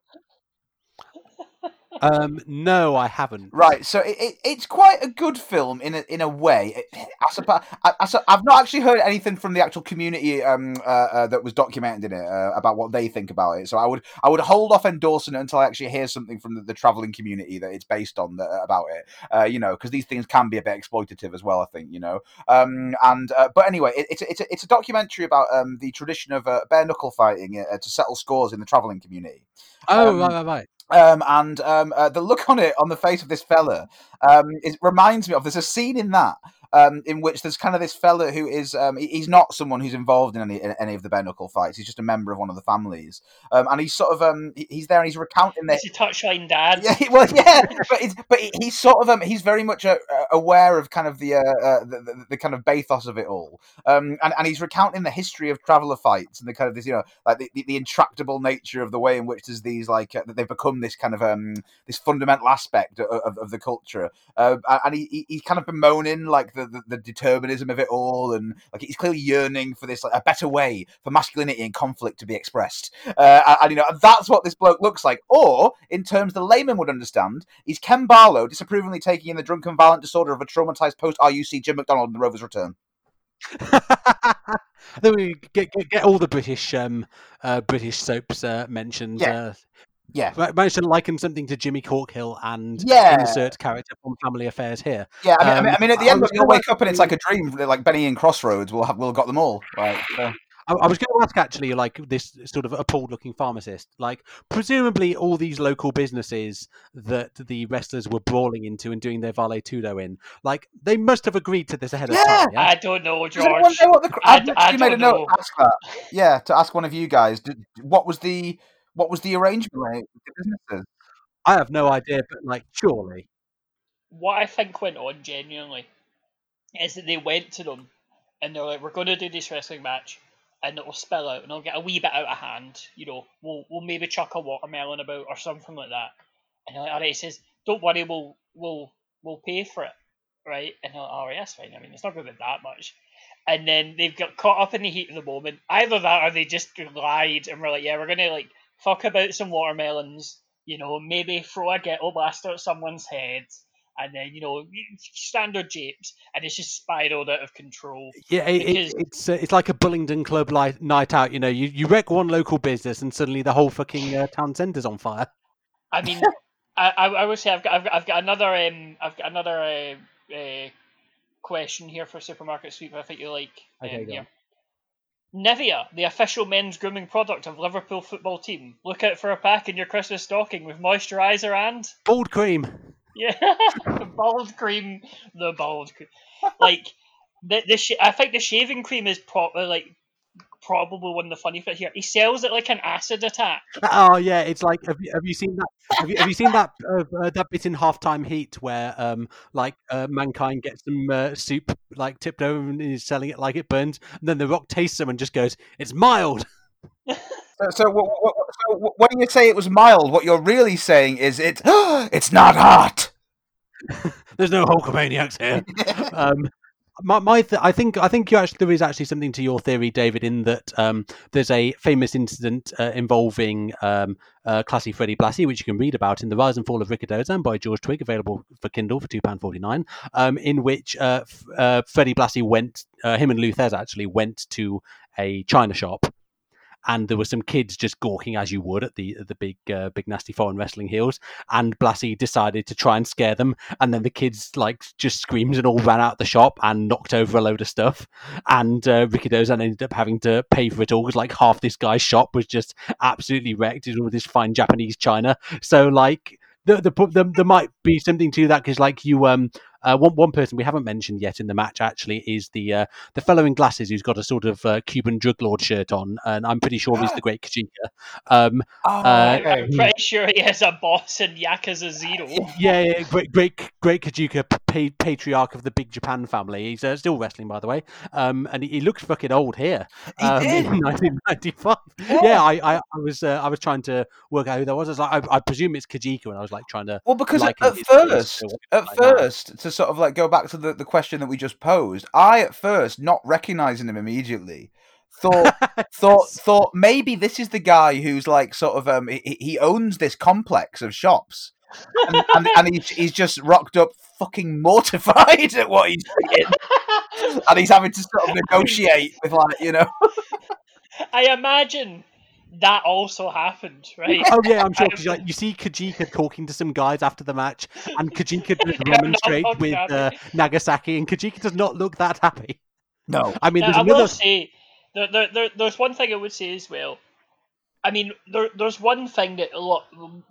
Um no i haven't Right, so it, it, it's quite a good film in a, in a way. It, I suppose, I, i've not actually heard anything from the actual community um, uh, uh, that was documented in it uh, about what they think about it. So I would I would hold off endorsing it until I actually hear something from the, the traveling community that it's based on that, about it. Uh, you know, because these things can be a bit exploitative as well. I think you know. Um, and uh, but anyway, it, it's a- it's a, it's a documentary about um, the tradition of uh, bare knuckle fighting uh, to settle scores in the traveling community. oh um, right right right Um, and um, uh, the look on it on the face of this fella um, it reminds me of there's a scene in that um, in which there's kind of this fella who is um, he's not someone who's involved in any in any of the bare knuckle fights. He's just a member of one of the families, um, and he's sort of um, he's there and he's recounting this. He's a touchline dad. yeah, he- well, yeah, but it's, but he's sort of um, he's very much uh, uh, aware of kind of the, uh, uh, the, the the kind of bathos of it all, um, and and he's recounting the history of traveller fights and the kind of this you know like the, the, the intractable nature of the way in which there's these like uh, that they've become this kind of um this fundamental aspect of, of, of the culture, uh, and he, he he's kind of bemoaning like the the, determinism of it all, and like he's clearly yearning for this like a better way for masculinity and conflict to be expressed. Uh, and, and, you know that's what this bloke looks like. Or in terms the layman would understand, he's Ken Barlow disapprovingly taking in the drunken violent disorder of a traumatized post RUC Jim McDonald in the Rovers return. then we get, get get all the British um uh British soaps uh, mentioned. Yeah. Yeah. ma- managed to liken something to Jimmy Corkhill and Yeah. insert character from Family Affairs here. Yeah, I mean, I, mean, Um, I mean, at the end, was you'll gonna wake up and it's like a dream, like Benny and Crossroads. We'll have, we'll got them all. Right. So. I, I was going to ask actually, like this sort of appalled-looking pharmacist. Like, presumably, all these local businesses that the wrestlers were brawling into and doing their vale tudo in, like, they must have agreed to this ahead of time. Yeah. I don't know, George. the? I I've d- literally I made a don't note know. to ask that. Yeah, to ask one of you guys. Did, what was the what was the arrangement like with the businesses? I have no idea, but like, surely. what I think went on genuinely is that they went to them and they're like, "We're going to do this wrestling match, and it'll spill out, and it'll get a wee bit out of hand. You know, we'll we'll maybe chuck a watermelon about or something like that." And they're like, "All right," he says, "Don't worry, we'll we'll we'll pay for it, right?" And they're like, oh, "All right, that's fine. I mean, it's not going to be that much." And then they've got caught up in the heat of the moment. Either that, or they just lied and were like, "Yeah, we're going to like fuck about some watermelons." You know, maybe throw a ghetto blaster at someone's head, and then you know standard japes, and it's just spiraled out of control. Yeah, it, Because- it's uh, it's like a Bullingdon Club li- night out. You know, you, you wreck one local business and suddenly the whole fucking uh, town centre's on fire. I mean, I, I I would say I've got I've got, I've got another um I've got another uh, uh, question here for supermarket sweep. I think you like. Okay, um, go here. Nivea, the official men's grooming product of Liverpool football team. Look out for a pack in your Christmas stocking with moisturiser and Bald cream. yeah, the bald cream, the bald cream. Like the the sh- I think the shaving cream is probably like probably one of the funny bits here. He sells it like an acid attack. Oh yeah, it's like have you, have you seen that? Have you, have you seen that uh, uh, that bit in halftime heat where um like uh, mankind gets some uh, soup like tipped over and is selling it like it burns, and then the Rock tastes them and just goes, "It's mild." So, so, what, what, so when you say it was mild, what you're really saying is it it's not hot. There's no Hulkamaniacs here. um, my, my th- I think I think you actually there is actually something to your theory, David, in that um, there's a famous incident uh, involving um, uh, Classy Freddie Blassie, which you can read about in The Rise and Fall of Rikidozan by George Twig, available for Kindle for two pound forty nine. Um, in which uh, f- uh, Freddie Blassie went, uh, him and Lou Thesz actually went to a china shop. And there were some kids just gawking as you would at the at the big uh, big nasty foreign wrestling heels. And Blassie decided to try and scare them and then the kids like just screamed and all ran out of the shop and knocked over a load of stuff and uh, Rikidozan ended up having to pay for it all because like half this guy's shop was just absolutely wrecked with this fine Japanese china so like the, the, the, there might be something to that because like you um uh, one one person we haven't mentioned yet in the match actually is the uh, the fellow in glasses who's got a sort of uh, Cuban drug lord shirt on and I'm pretty sure he's the great Kojika um Oh, Uh, okay. I'm pretty sure he has a boss in Yakuza Zero. yeah, yeah, great, great, great Kojika, pa- patriarch of the Big Japan family. He's uh, still wrestling, by the way, um, and he, he looks fucking old here. He Um, did. in 1995. Yeah, I, I, I was, uh, I was trying to work out who that was. I was like, I, I presume it's Kojika, and I was like trying to. Well, because at, at first, at it's like now. first, to sort of like go back to the, the question that we just posed, I at first not recognizing him immediately thought thought thought maybe this is the guy who's like sort of um he, he owns this complex of shops and, and, and he's, he's just rocked up fucking mortified at what he's seeing and he's having to sort of negotiate with like you know. I imagine that also happened, right? Oh yeah, I'm sure. 'cause, like, you see Kojika talking to some guys after the match, and Kojika does Yeah, remonstrate with uh. Nagasaki, and Kojika does not look that happy. no I mean, Now, there's I another. will say there, there, there, there's one thing I would say as well. I mean, there, there's one thing that a lot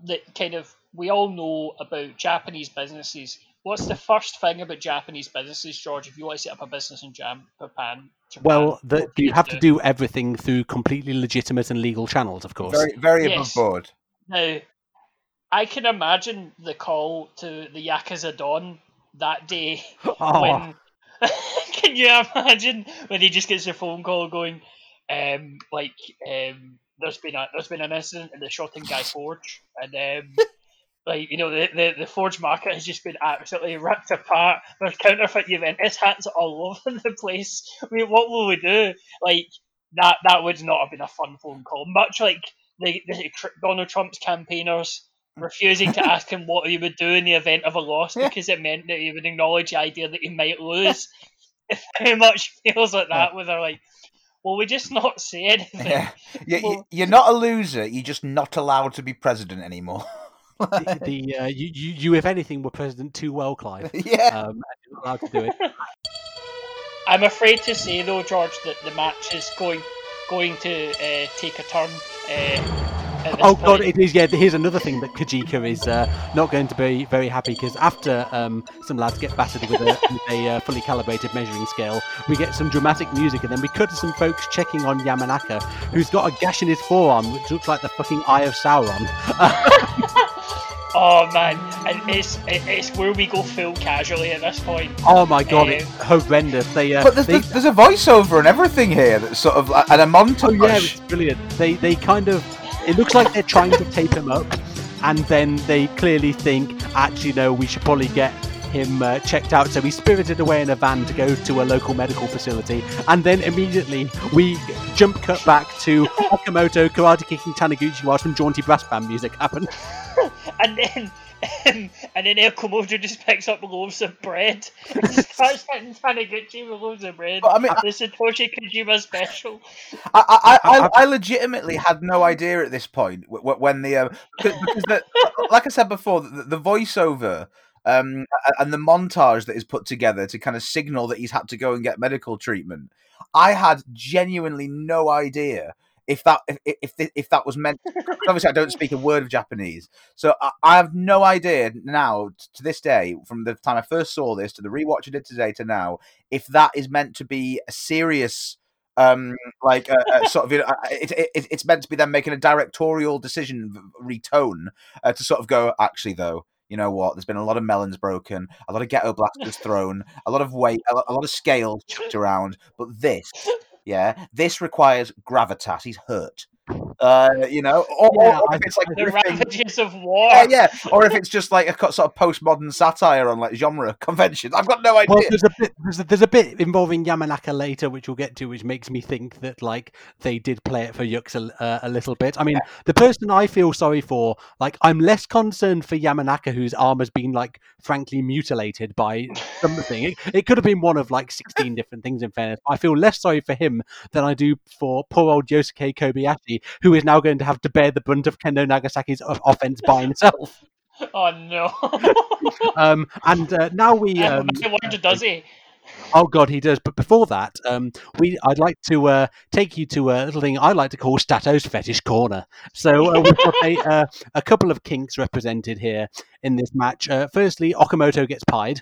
that kind of we all know about Japanese businesses. What's the first thing about Japanese businesses, George? If you want to set up a business in Japan, Japan Well, the, what do you have do? to do everything through completely legitimate and legal channels, of course. very very Yes. above board Now, I can imagine the call to the Yakuza Don that day Oh, when can you imagine when he just gets a phone call going um like um there's been a there's been an incident in the Shotengai Forge and um Like you know, the, the, the forge market has just been absolutely ripped apart. There's counterfeit Juventus hats all over the place. I mean, what will we do? Like that that would not have been a fun phone call. Much like the, the Donald Trump's campaigners hmm. refusing to ask him what he would do in the event of a loss because it meant that he would acknowledge the idea that he might lose. it very much feels like that, where they're like, "Well, we just not say anything." Yeah. You, you, Well- you're not a loser. You're just not allowed to be president anymore. the, the uh, you, you, you, if anything, were president too well, Clive. yeah. Um, you're allowed to do it. I'm afraid to say though, George, that the match is going going to uh, take a turn. Uh, at this Oh god, it is. Yeah, here's another thing that Kojika is uh, not going to be very happy because after um, some lads get battered with a, with a uh, fully calibrated measuring scale, we get some dramatic music, and then we cut to some folks checking on Yamanaka, who's got a gash in his forearm, which looks like the fucking eye of Sauron. Oh man, and it's it's where we go full casually at this point. Oh my god, Um, it's horrendous. They, uh, But there's, they, there's, there's a voiceover and everything here that's sort of like, and a montage. Oh yeah, it's brilliant. They they kind of it looks like they're trying to tape him up, and then they clearly think, actually no, we should probably get him uh, checked out. So he's spirited away in a van to go to a local medical facility, and then immediately we jump cut back to Okamoto karate kicking Taniguchi while some jaunty brass band music happens. And then um, and then El Komodo just picks up loaves of bread and starts hitting Taniguchi with loaves of bread. But I mean, the Satoshi Kojima special. I, I, I, I legitimately had no idea at this point wh- wh- when the uh, because, because the, like I said before, the, the voiceover um, and the montage that is put together to kind of signal that he's had to go and get medical treatment. I had genuinely no idea if that if if, if, that was meant. Obviously, I don't speak a word of Japanese, so I, I have no idea now to this day, from the time I first saw this to the rewatch I did today to now, if that is meant to be a serious um like a, a sort of you know, it, it, it's meant to be them making a directorial decision retone uh, to sort of go actually though you know what there's been a lot of melons broken a lot of ghetto blasters thrown a lot of weight a lot, a lot of scales chucked around but this yeah this requires gravitas he's hurt uh you know or, Yeah, or if it's like The ravages of war. yeah, yeah, or if it's just like a sort of postmodern satire on like genre conventions. I've got no idea. Well, there's a bit there's a, there's a bit involving Yamanaka later, which we'll get to, which makes me think that like they did play it for Yux a, uh, a little bit. I mean, the person I feel sorry for, like, I'm less concerned for Yamanaka, whose arm has been like frankly mutilated by something. It, it could have been one of like 16 different things. In fairness, I feel less sorry for him than I do for poor old Yosuke Kobayashi, who is now going to have to bear the brunt of Kendo Nagasaki's offense by himself. Oh no. Um, and uh, now we. Um, wonder, does he? Oh God, he does. But before that, um, we I'd like to uh, take you to a little thing I like to call Stato's fetish corner. So uh, we've got a, uh, a couple of kinks represented here in this match. Uh, firstly, Okamoto gets pied,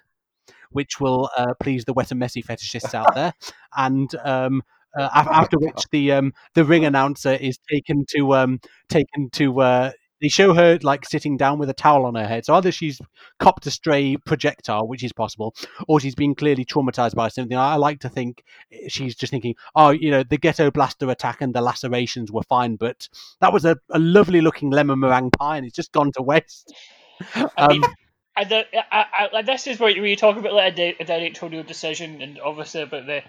which will uh, please the wet and messy fetishists out there, and. Um, uh, after which the um, the ring announcer is taken to um, taken to uh, they show her like sitting down with a towel on her head. So either she's copped a stray projectile, which is possible, or she's been clearly traumatized by something. I like to think she's just thinking, oh, you know, the ghetto blaster attack and the lacerations were fine, but that was a, a lovely looking lemon meringue pie and it's just gone to waste. I mean, Um, I, I, I, this is where you, where you talk about like a, di- a directorial decision, and obviously about the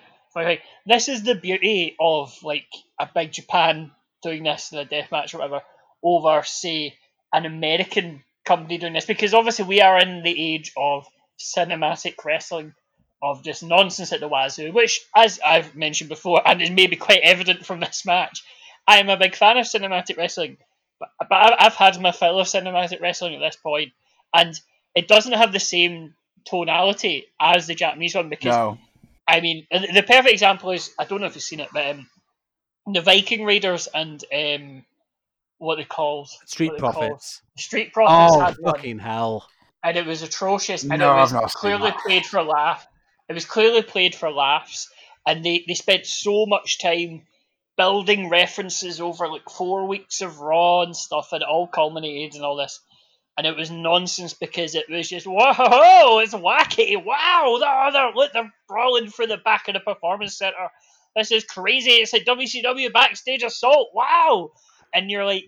like, this is the beauty of like a big Japan doing this in a death match or whatever over say an American company doing this because obviously we are in the age of cinematic wrestling of just nonsense at the wazoo, which as I've mentioned before and is maybe quite evident from this match, I am a big fan of cinematic wrestling. But, but I've- I've had my fill of cinematic wrestling at this point, and it doesn't have the same tonality as the Japanese one because no, I mean the the perfect example is I don't know if you've seen it, but um, the Viking Raiders and um, what they called Street what they called- Profits. Street Profits Oh, had one, fucking hell. and it was atrocious, and No, it was not clearly played for laugh. It was clearly played for laughs, and they they spent so much time building references over like four weeks of Raw and stuff, and it all culminated in all this. And it was nonsense because it was just whoa, it's wacky, wow, they're, they're, look, they're brawling for the back of the performance center. This is crazy. It's a WCW backstage assault. Wow, and you're like,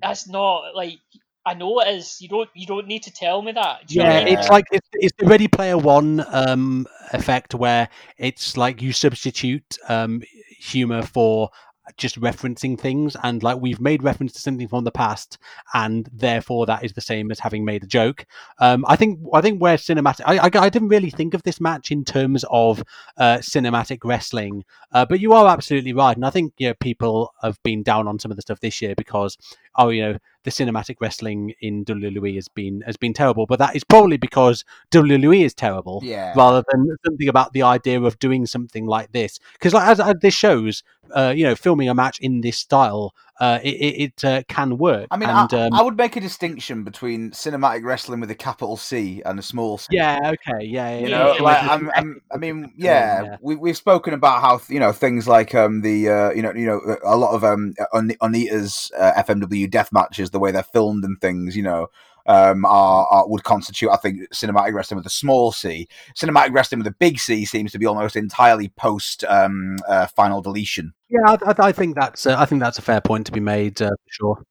that's not like I know it is. You don't. You don't need to tell me that. Do you know Yeah, mean? it's like it's, it's the Ready Player One um, effect where it's like you substitute um, humor for just referencing things, and like we've made reference to something from the past, and therefore that is the same as having made a joke. Um, I think I think where cinematic, I, I, I didn't really think of this match in terms of uh, cinematic wrestling, uh, but you are absolutely right, and I think you know, people have been down on some of the stuff this year because oh, you know, the cinematic wrestling in WWE has been has been terrible, but that is probably because WWE is terrible Yeah. rather than something about the idea of doing something like this. Because like as, as this shows, uh, you know, filming a match in this style, uh, it, it, it uh, can work. I mean, and, I, um, I would make a distinction between cinematic wrestling with a capital C and a small C. yeah, okay, yeah, yeah, You Yeah, know, yeah, like. I'm, I'm, I mean, yeah, yeah. we we've spoken about how you know things like um the uh, you know you know a lot of um An- Onita's uh, FMW death matches, the way they're filmed and things, you know, um are, are would constitute I think cinematic wrestling with a small C. Cinematic wrestling with a big C seems to be almost entirely post um uh, final deletion. Yeah, I, I- I think that's uh, I think that's a fair point to be made uh, for sure.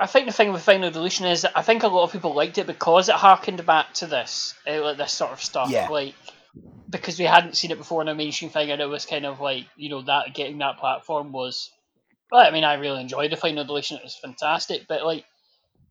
I think the thing with Final Deletion is I think a lot of people liked it because it harkened back to this, uh, like this sort of stuff. Yeah. Like because we hadn't seen it before in a mainstream thing, and it was kind of like you know that getting that platform was. Well, I mean, I really enjoyed the Final Deletion; it was fantastic. But like,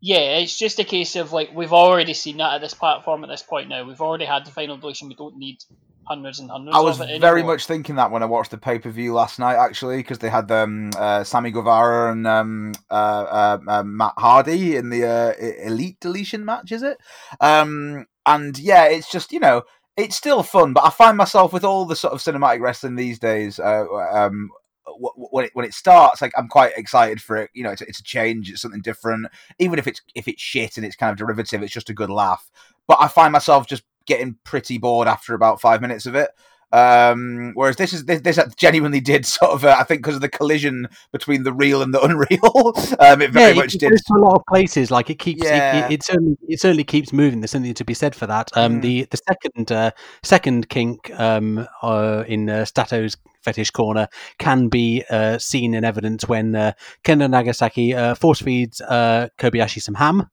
yeah, it's just a case of like we've already seen that at this platform at this point now. We've already had the Final Deletion. We don't need hundreds and hundreds. I was very much thinking that when I watched the pay per view last night, actually, because they had um, uh, Sammy Guevara and um, uh, uh, uh, Matt Hardy in the uh, Elite Deletion match, is it? Um, and yeah, it's just you know, it's still fun, but I find myself with all the sort of cinematic wrestling these days. Uh, um, when it, when it starts, like I'm quite excited for it. You know, it's, it's a change, it's something different. Even if it's if it's shit and it's kind of derivative, it's just a good laugh. But I find myself just getting pretty bored after about five minutes of it. Um, whereas this is this, this genuinely did sort of uh, I think because of the collision between the real and the unreal, um, it very yeah, much it, did. goes to a lot of places. Like it keeps, Yeah. it, it, it certainly, it certainly keeps moving. There's something to be said for that. Um, Mm. the the second uh, second kink um, uh, in uh, Stato's fetish corner can be uh, seen in evidence when uh, Kendo Nagasaki uh, force feeds uh, Kobayashi some ham.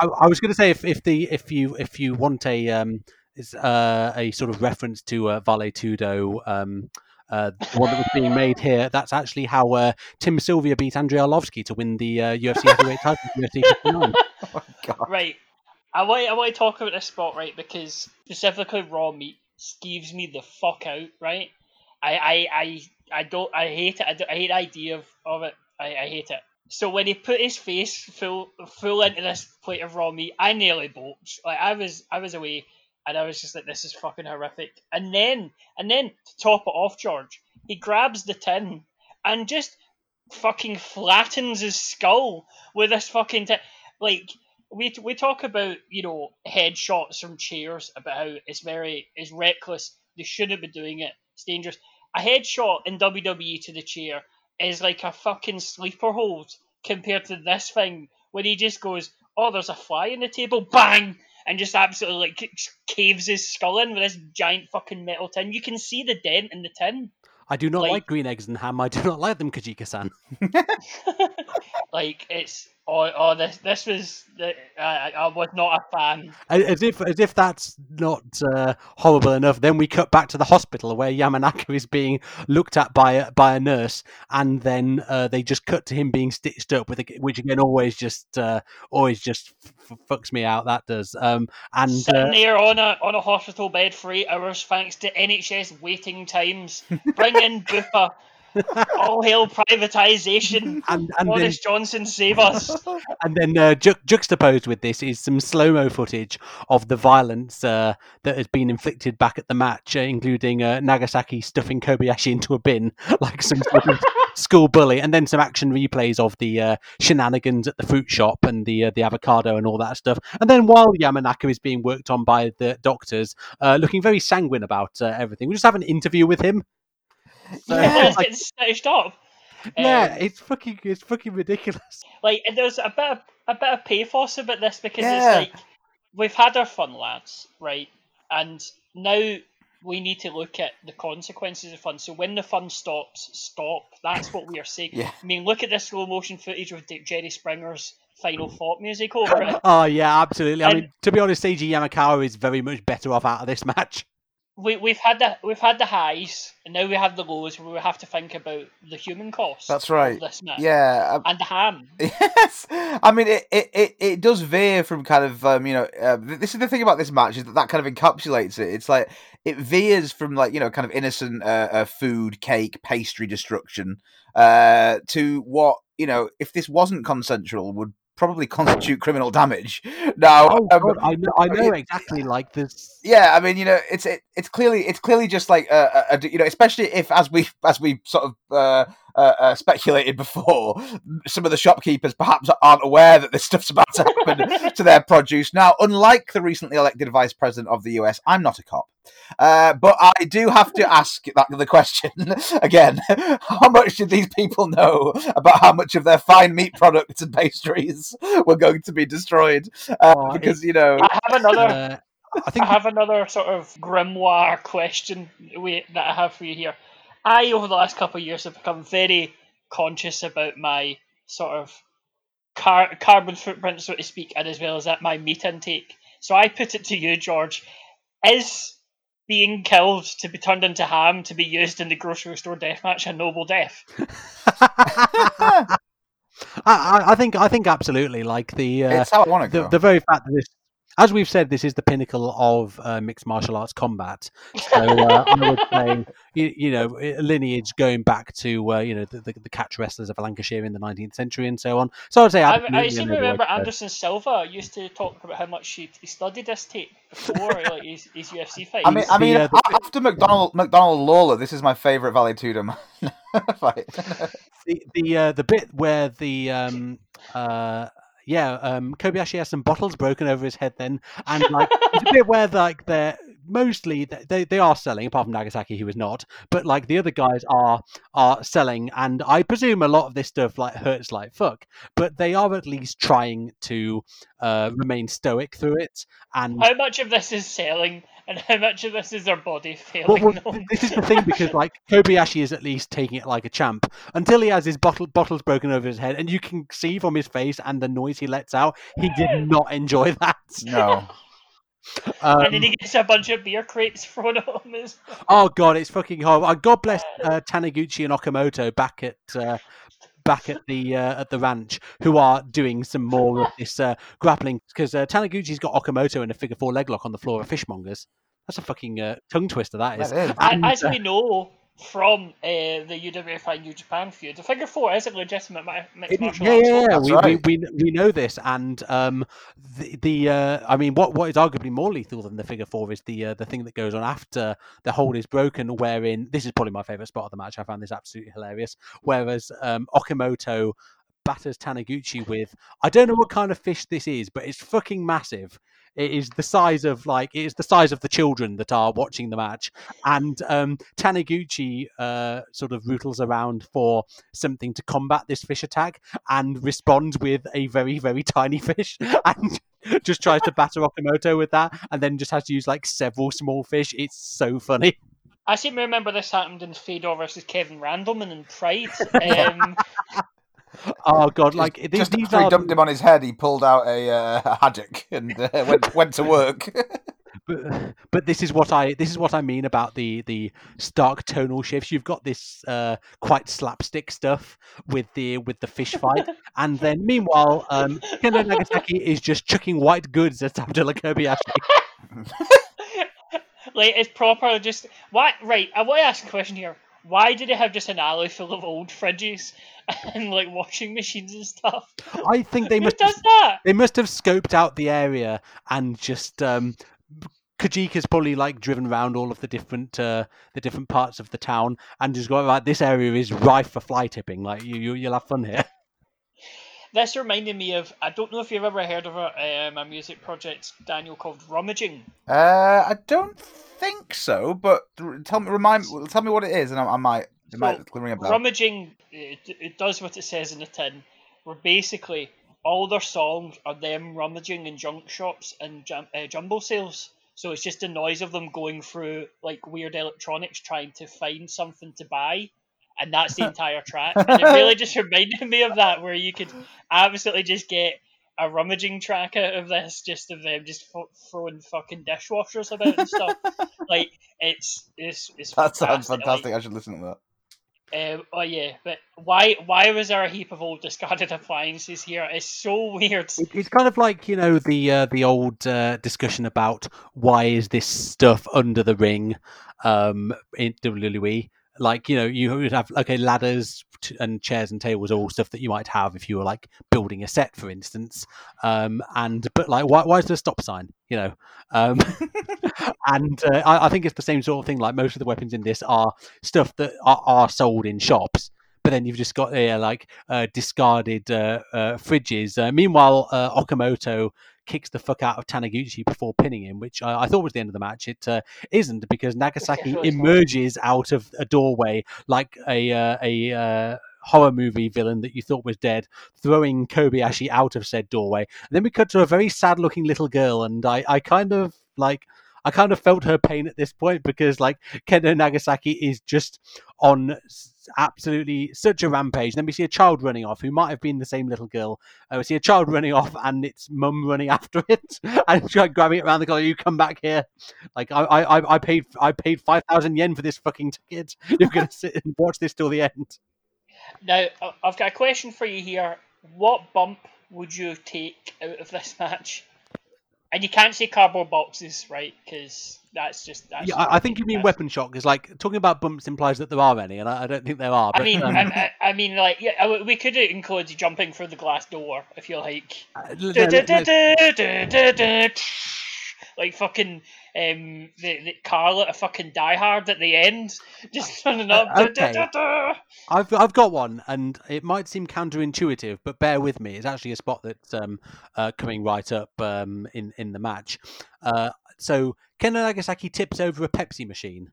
I, I was going to say if, if the if you if you want a um, is uh, a sort of reference to uh, Vale Tudo. Um, uh, the one that was being made here. That's actually how uh, Tim Sylvia beat Andrei Arlovsky to win the uh, UFC heavyweight title. in UFC 59. Oh, God. Right. I want I want to talk about this spot right because specifically raw meat skeeves me the fuck out. Right. I I I, I don't I hate it. I, don't, I hate the idea of, of it. I, I hate it. So when he put his face full full into this plate of raw meat, I nearly bolted. Like I was I was away and I was just like, this is fucking horrific. And then and then to top it off, George, he grabs the tin and just fucking flattens his skull with this fucking tin. Like we we talk about you know headshots from chairs about how it's very it's reckless. They shouldn't be doing it. It's dangerous. A headshot in WWE to the chair is like a fucking sleeper hold compared to this thing when he just goes, "Oh, there's a fly in the table," bang, and just absolutely like caves his skull in with this giant fucking metal tin. You can see the dent in the tin. I do not Like- like green eggs and ham. I do not like them, Kojika-san. like it's oh, oh this this was I, I was not a fan. As if, as if that's not uh, horrible enough, then we cut back to the hospital where Yamanaka is being looked at by a, by a nurse, and then uh, they just cut to him being stitched up with, a, which again always just uh, always just f- fucks me out. That does. Um, and Sitting uh, there on a on a hospital bed for eight hours thanks to NHS waiting times. Bring in Bupa. All hail privatisation. and and then Boris Johnson save us. And then uh, ju- juxtaposed with this is some slow mo footage of the violence uh, that has been inflicted back at the match, uh, including uh, Nagasaki stuffing Kobayashi into a bin like some sort of school bully, and then some action replays of the uh, shenanigans at the fruit shop and the uh, the avocado and all that stuff. And then while Yamanaka is being worked on by the doctors, uh, looking very sanguine about uh, everything, we just have an interview with him. So, Everyone's like, getting stitched up. yeah, Um, it's fucking it's fucking ridiculous. like and there's a bit of, a bit of pathos about this because Yeah. it's like we've had our fun lads right and now we need to look at the consequences of fun so when the fun stops stop that's what we are saying Yeah. i mean look at this slow motion footage of jerry springer's final thought music over it. Oh yeah, absolutely. I mean, to be honest, Seiji Yamakawa is very much better off out of this match. We we've had the we've had the highs, and now we have the lows where we have to think about the human cost. That's of right. Yeah, um, And the ham. Yes, I mean it, it, it, it does veer from kind of um, you know uh, this is the thing about this match is that that kind of encapsulates it. It's like it veers from like you know kind of innocent uh, uh, food, cake, pastry destruction uh, to what you know if this wasn't consensual would probably constitute criminal damage. Now, Oh, um, God, I know, I know it- exactly. Like this. yeah, I mean, you know, it's it, it's clearly it's clearly just like a, a, a- you know, especially if as we as we sort of uh, uh, uh, speculated before, some of the shopkeepers perhaps aren't aware that this stuff's about to happen to their produce. Now, unlike the recently elected vice president of the US, I'm not a cop, uh, but I do have to ask that the question again: How much did these people know about how much of their fine meat products and pastries were going to be destroyed? Uh, Oh, because you know. I have another. Uh, I I have another sort of grimoire question that I have for you here. I, over the last couple of years, have become very conscious about my sort of car- carbon footprint, so to speak, and as well as that my meat intake. So I put it to you, George: Is being killed to be turned into ham to be used in the grocery store death match a noble death? I, I, I think I think absolutely. Like the uh, it's how I want to the, go. the very fact that this, as we've said, this is the pinnacle of uh, mixed martial arts combat. So uh, I would say, you, you know, lineage going back to uh, you know the, the, the catch wrestlers of Lancashire in the 19th century and so on. So I'd say I, absolutely. Seem to remember idea. Anderson Silva used to talk about how much he, he studied this tape before like his, his UFC fight. I mean, I the, mean, uh, the- after McDonald, McDonald Lawler, this is my favorite Vale Tudo fight. the the uh, the bit where the um uh yeah um Kobayashi has some bottles broken over his head then and like it's a bit where like they're mostly they, they are selling apart from Nagasaki who is not but like the other guys are are selling and I presume a lot of this stuff like hurts like fuck but they are at least trying to uh remain stoic through it and How much of this is selling, and how much of this is their body well, failing well, them? th- this is the thing because like Kobayashi is at least taking it like a champ until he has his bottle bottles broken over his head, and you can see from his face and the noise he lets out, he did not enjoy that. no, Um, and then he gets a bunch of beer crates thrown at him. As... oh god, it's fucking horrible. Uh, God bless uh, Taniguchi and Okamoto back at. Uh, Back at the uh, at the ranch, who are doing some more of this uh, grappling because uh, Taniguchi's got Okamoto in a figure four leg lock on the floor of Fishmongers. That's a fucking uh, tongue twister. That is. that is. And, As uh, we know from uh, the UWFI New Japan feud, the figure four is a legitimate mi- mixed It- martial yeah, arts. yeah, yeah. We, right. we, we we know this, and um, the the uh, I mean, what what is arguably more lethal than the figure four is the uh, the thing that goes on after the hold is broken, wherein this is probably my favorite spot of the match. I found this absolutely hilarious. Whereas um, Okamoto batters Taniguchi with I don't know what kind of fish this is, but it's fucking massive. It is the size of like it is the size of the children that are watching the match, and um, Taniguchi uh, sort of rootles around for something to combat this fish attack and responds with a very very tiny fish and just tries to batter Okamoto with that, and then just has to use like several small fish. It's so funny. I seem to remember this happened in Fedor versus Kevin Randleman in Pride. Um, Oh god, like these, Just these after he dumped him on his head, he pulled out a, uh, a haddock and uh, went went to work. but, but this is what I this is what I mean about the the stark tonal shifts. You've got this uh, quite slapstick stuff with the with the fish fight, and then meanwhile, um, Kendo Nagasaki is just chucking white goods at Abdullah Kobayashi. like it's proper. Just why? Right. I want to ask a question here. Why did it have just an alley full of old fridges and like washing machines and stuff? I think they must does that? they must have scoped out the area and just um Kojika's probably like driven around all of the different uh, the different parts of the town and just got like this area is rife for fly tipping. Like you, you you'll have fun here. This reminded me of. I don't know if you've ever heard of a, um, a music project, Daniel, called Rummaging. uh, I don't think so, but tell me, remind, tell me what it is, and I, I might, it So, might ring a bell. Rummaging, it, it does what it says in the tin. Where basically all their songs are them rummaging in junk shops and jum- uh, jumbo sales. So it's just the noise of them going through like weird electronics trying to find something to buy. And that's the entire track. And it really just reminded me of that, where you could absolutely just get a rummaging track out of this, just of them just f- throwing fucking dishwashers about and stuff. like it's it's it's That sounds fantastic, like. I should listen to that. um, oh yeah, but why why was there a heap of old discarded appliances here? It's so weird. It's kind of like you know the uh, the old uh, discussion about why is this stuff under the ring um, in WWE. Like you know you would have okay ladders and chairs and tables, all stuff that you might have if you were like building a set, for instance. Um, and but like why why is there a stop sign? You know, um, and uh, I, I think it's the same sort of thing. Like most of the weapons in this are stuff that are, are sold in shops. But then you've just got uh, like uh, discarded uh, uh, fridges. Uh, meanwhile, uh, Okamoto kicks the fuck out of Taniguchi before pinning him, which I, I thought was the end of the match. It uh, isn't because Nagasaki not. emerges out of a doorway like a uh, a uh, horror movie villain that you thought was dead, throwing Kobayashi out of said doorway. And then we cut to a very sad-looking little girl, and I, I kind of like. I kind of felt her pain at this point because, like, Kendo Nagasaki is just on absolutely such a rampage. Then we see a child running off who might have been the same little girl. Uh, we see a child running off and its mum running after it and she's like grabbing it around the collar. You come back here! Like I, I, I- paid, I paid five thousand yen for this fucking ticket. You're gonna sit and watch this till the end. Now I've got a question for you here. What bump would you take out of this match? And you can't say cardboard boxes, right? Because that's just that's Yeah, I, I think you mean weapon shock because, like, talking about bumps implies that there are any, and I, I don't think there are. I mean, um, I, I, mean, like, yeah, we could include jumping through the glass door if you like. uh, let- let- let's- Like fucking um, the, the Carl at a fucking Die Hard at the end, just turning up. Uh, okay. I've I've got one, and it might seem counterintuitive, but bear with me. It's actually a spot that's um, uh, coming right up um, in in the match. Uh, so Ken Nagasaki tips over a Pepsi machine.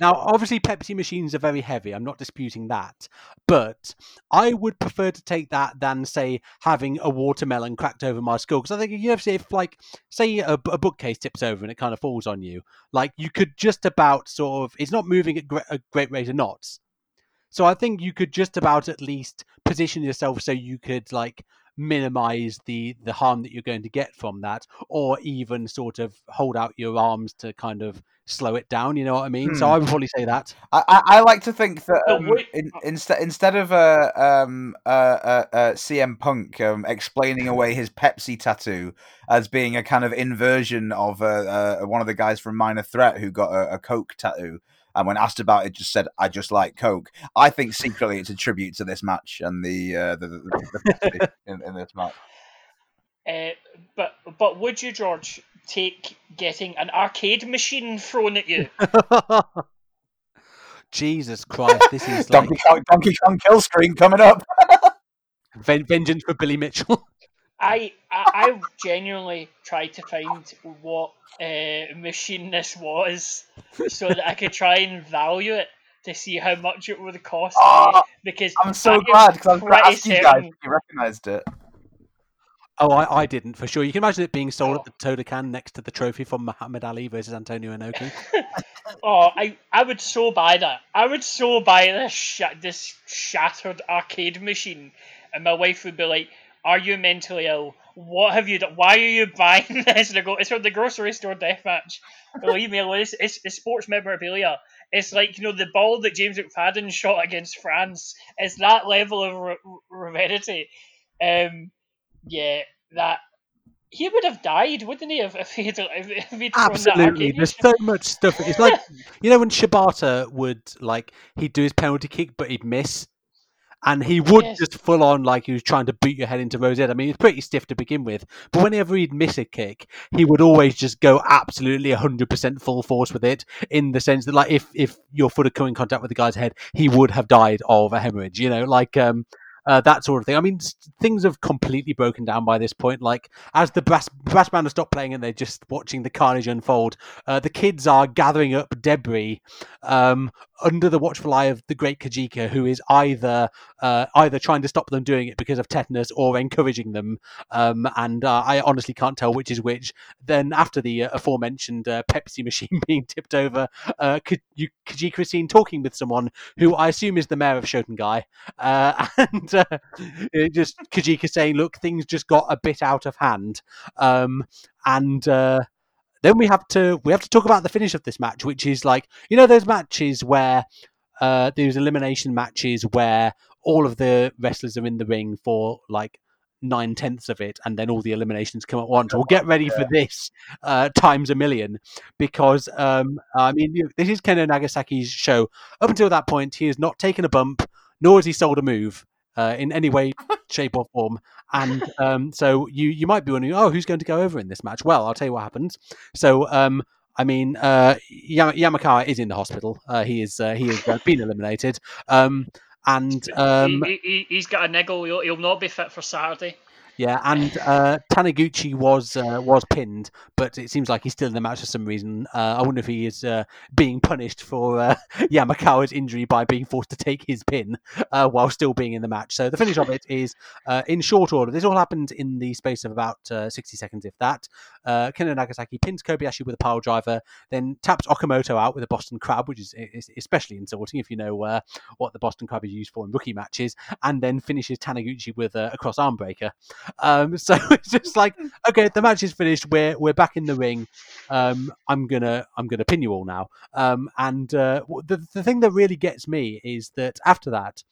Now, obviously, Pepsi machines are very heavy. I'm not disputing that, but I would prefer to take that than say having a watermelon cracked over my skull. Because I think you know, if like say a, a bookcase tips over and it kind of falls on you, like you could just about sort of it's not moving at a great rate of knots. So I think you could just about at least position yourself so you could like minimize the the harm that you're going to get from that, or even sort of hold out your arms to kind of slow it down. You know what I mean? So Hmm. I would probably say that. I, I, I like to think that um, wait. in, instead instead of uh, um, uh, uh, uh, CM Punk um, explaining away his Pepsi tattoo as being a kind of inversion of uh, uh, one of the guys from Minor Threat who got a, a Coke tattoo, and when asked about it, just said, "I just like Coke." I think secretly it's a tribute to this match and the uh, the, the, the in, in this match. Uh, but but would you, George, take getting an arcade machine thrown at you? Jesus Christ, this is like Donkey Kong, Donkey Kong kill stream coming up. ven- vengeance for Billy Mitchell. I, I I genuinely tried to find what uh, machine this was, so that I could try and value it to see how much it would cost me. Oh, Because I'm so glad because I was going to pretty ask you guys certain- if you recognised it. Oh, I, I didn't for sure. You can imagine it being sold Oh. at the Budokan next to the trophy from Muhammad Ali versus Antonio Inoki. Oh, I, I would so buy that. I would so buy this sh- this shattered arcade machine, and my wife would be like, "Are you mentally ill? What have you done? Why are you buying this?" And I go, "It's from the grocery store deathmatch. Believe me, it's, it's, it's sports memorabilia. It's like you know the ball that James McFadden shot against France. It's that level of re-. Um, yeah, that." He would have died, wouldn't he, if, if he'd, if, he'd Absolutely. There's so much stuff. It's like you know when Shibata would like he'd do his penalty kick, but he'd miss, and he would Yes. just full on like he was trying to boot your head into Rosette. I mean, he's pretty stiff to begin with, but whenever he'd miss a kick, he would always just go absolutely 100% full force with it. In the sense that like if if your foot had come in contact with the guy's head, he would have died of a hemorrhage. You know, like um. Uh, that sort of thing. I mean, things have completely broken down by this point. Like, as the brass brass band has stopped playing and they're just watching the carnage unfold, uh, the kids are gathering up debris um, under the watchful eye of the great Kojika, who is either uh, either trying to stop them doing it because of tetanus or encouraging them. Um, and uh, I honestly can't tell which is which. Then after the uh, aforementioned uh, Pepsi machine being tipped over, uh, you, Kojika is seen talking with someone who I assume is the mayor of Shotengai, uh, and uh, just Kojika saying, "Look, things just got a bit out of hand," um, and. Then we have to we have to talk about the finish of this match, which is like you know those matches where uh, those elimination matches where all of the wrestlers are in the ring for like nine tenths of it, and then all the eliminations come at once. Well, get ready for this uh, times a million, because um, I mean you- this is Kendo Nagasaki's show. Up until that point, he has not taken a bump, nor has he sold a move. Uh, in any way, shape, or form, and um, so you you might be wondering, oh, who's going to go over in this match? Well, I'll tell you what happens. So, um, I mean, uh, Yam- Yamakawa is in the hospital. Uh, he is uh, he has uh, been eliminated, um, and um, he, he, he's got a niggle. He'll, he'll not be fit for Saturday. Yeah, and uh, Taniguchi was uh, was pinned, but it seems like he's still in the match for some reason. Uh, I wonder if he is uh, being punished for uh, Yamakawa's injury by being forced to take his pin uh, while still being in the match. So the finish of it is uh, in short order. This all happened in the space of about uh, 60 seconds, if that. Uh, Kendo Nagasaki pins Kobayashi with a pile driver, then taps Okamoto out with a Boston Crab, which is, is especially insulting if you know what the Boston Crab is used for in rookie matches, and then finishes Taniguchi with a, a cross arm breaker. Um, so it's just like, okay, the match is finished. We're we're back in the ring. Um, I'm gonna I'm gonna pin you all now. Um, and uh, the the thing that really gets me is that after that,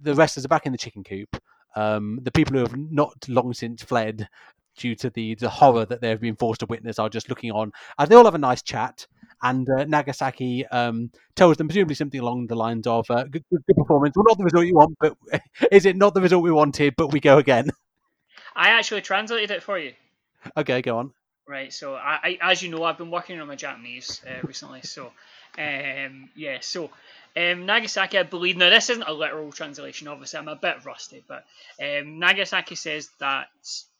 the wrestlers are back in the chicken coop. Um, the people who have not long since fled due to the the horror that they've been forced to witness are just looking on they all have a nice chat. And uh, Nagasaki um, tells them presumably something along the lines of uh, good, good, good performance. Well, not the result you want, but is it not the result we wanted? But we go again. I actually translated it for you. okay, go on. Right, so I, I as you know, I've been working on my Japanese uh, recently. So, um, yeah, so um, Nagasaki, I believe. Now, this isn't a literal translation. Obviously, I'm a bit rusty, but um, Nagasaki says that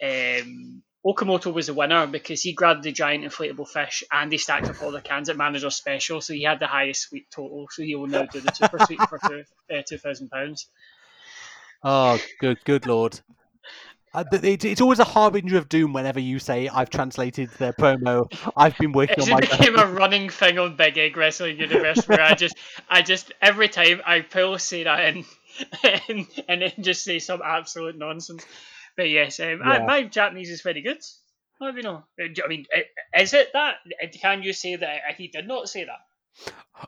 um, Okamoto was the winner because he grabbed the giant inflatable fish and he stacked up all the cans at manager special, so he had the highest sweet total. So he will now do the super sweet for two uh, two thousand pounds. Oh, good, good lord. Uh, it, it's always a harbinger of doom whenever you say I've translated their promo. I've been working on It on just my. became a running thing on Big Egg Wrestling Universe where I just, I just every time I pull say that in, and, and then just say some absolute nonsense. But yes, um, I- my Japanese is very good. How do you know? Uh, I mean, is it that? Uh, Can you say that he did not say that?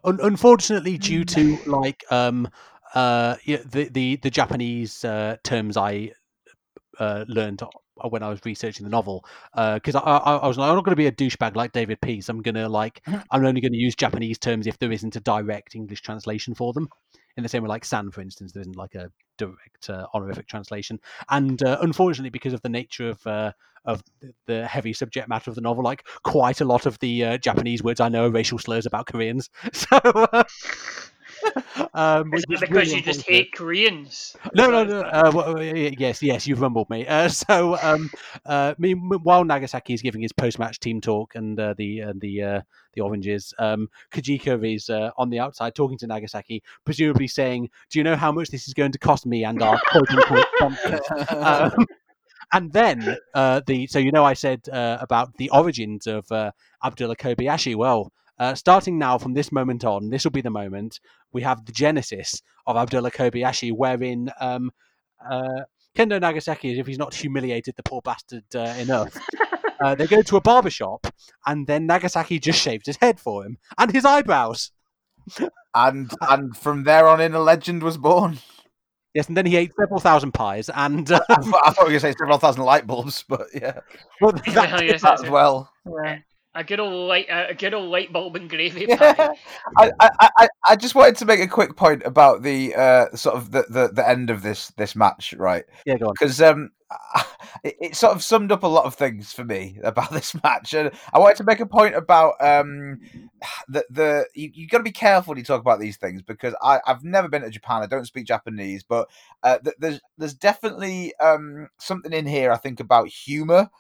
Un- unfortunately, due to like um uh the the the Japanese uh, terms I uh, learned when I was researching the novel, because I, I, I was like, I'm not going to be a douchebag like David Peace. I'm going to like I'm only going to use Japanese terms if there isn't a direct English translation for them. In the same way, like San, for instance, there isn't like a direct uh, honorific translation. And uh, unfortunately, because of the nature of uh, of the- heavy subject matter of the novel, like quite a lot of the uh, Japanese words I know are racial slurs about Koreans. So. Um, Is is because really you just hate Koreans? No, no, no. Uh, well, yes, yes, you've rumbled me. Uh, so, um, uh, while Nagasaki is giving his post-match team talk and uh, the uh, the uh, the oranges, um, Kojika is uh, on the outside talking to Nagasaki, presumably saying, "Do you know how much this is going to cost me and our quote-unquote sponsors?" um, and then uh, the so you know I said uh, about the origins of uh, Abdullah Kobayashi. Well, uh, starting now from this moment on, this will be the moment we have the genesis of Abdullah Kobayashi, wherein um, uh, Kendo Nagasaki, as if he's not humiliated the poor bastard uh, enough. Uh, they go to a barber shop, and then Nagasaki just shaved his head for him and his eyebrows. and and from there on in, a legend was born. Yes, and then he ate several thousand pies, and uh, I thought, I thought you were going to say several thousand light bulbs, but yeah, well, Well, that- yes, that as it. well. A good old light, a good old light bulb and gravy Yeah. pie. I, I, I, I just wanted to make a quick point about the uh, sort of the, the, the end of this this match, right? yeah, go on. because um, it, it sort of summed up a lot of things for me about this match, and I wanted to make a point about um, the the you, you got to be careful when you talk about these things because I I've never been to Japan, I don't speak Japanese, but uh, th- there's there's definitely um something in here I think about humor.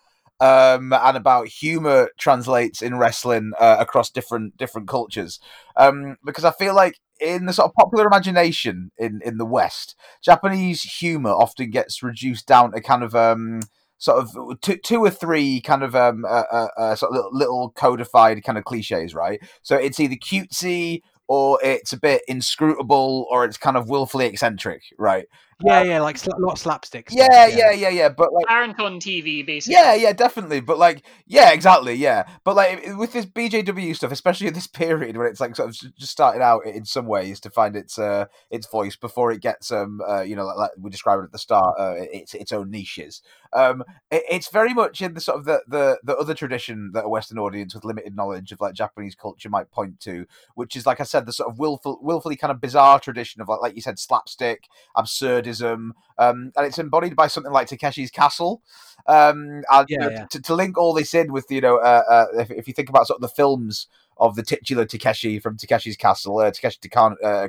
Um, and about humor translates in wrestling uh, across different different cultures, um, because I feel like in the sort of popular imagination in in the West, Japanese humor often gets reduced down to kind of um sort of two, two or three kind of um uh, uh, uh, sort of little, little codified kind of cliches, right? So it's either cutesy or it's a bit inscrutable or it's kind of willfully eccentric, right? Yeah, yeah, like sla- not slapstick. stuff, Yeah, yeah, yeah, yeah. But like. Tarrant on TV, basically. Yeah, yeah, definitely. But like, yeah, exactly, yeah. But like with this BJW stuff, especially at this period when it's like sort of just started out in some ways to find its uh its voice before it gets um uh, you know like, like we described at the start uh, its its own niches. Um, it, it's very much in the sort of the, the the other tradition that a Western audience with limited knowledge of like Japanese culture might point to, which is like I said, the sort of willful, willfully kind of bizarre tradition of like like you said, slapstick, um, and it's embodied by something like Takeshi's Castle. Um, and Yeah, you know, yeah. To, to link all this in with you know, uh, uh, if, if you think about sort of the films of the titular Takeshi from Takeshi's Castle, uh, Takeshi Tikan- uh, uh,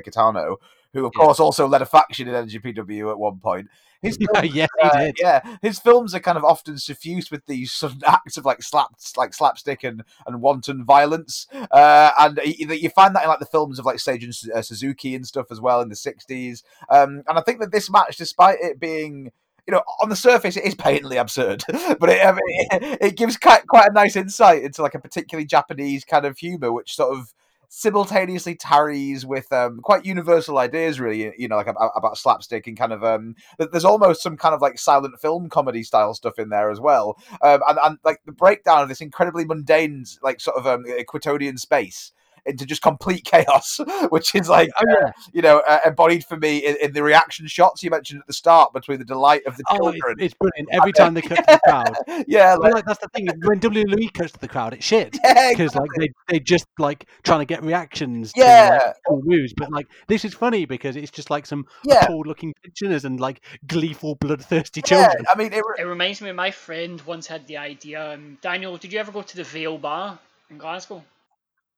Kitano, who of Yeah. course also led a faction in NJPW at one point. His films, yes, he uh, did. yeah, his films are kind of often suffused with these of acts of like slap, like slapstick and, and wanton violence, uh, and you, you find that in like the films of like Seijun Su- uh, Suzuki and stuff as well in the '60s. Um, and I think that this match, despite it being you know, on the surface, it is patently absurd, but it, um, it, it gives quite, quite a nice insight into like a particularly Japanese kind of humor, which sort of simultaneously tarries with um, quite universal ideas, really. You know, like about, about slapstick and kind of um, there's almost some kind of like silent film comedy style stuff in there as well, um, and, and like the breakdown of this incredibly mundane, like sort of um, Equatorian space into just complete chaos, which is like Oh yeah. you know, uh, embodied for me in, in the reaction shots you mentioned at the start between the delight of the Oh, it's, children. it's brilliant. Every time they cut to the crowd, yeah, But like, like that's the thing. When WWE cuts to the crowd, it's shit yeah, because like they they just like trying to get reactions. To, Yeah. like, cool moves. But like this is funny because it's just like some yeah, cool looking pensioners and like gleeful, bloodthirsty yeah. children. I mean, it, It reminds me, my friend once had the idea. Um, Daniel, did you ever go to the Vale Bar in Glasgow?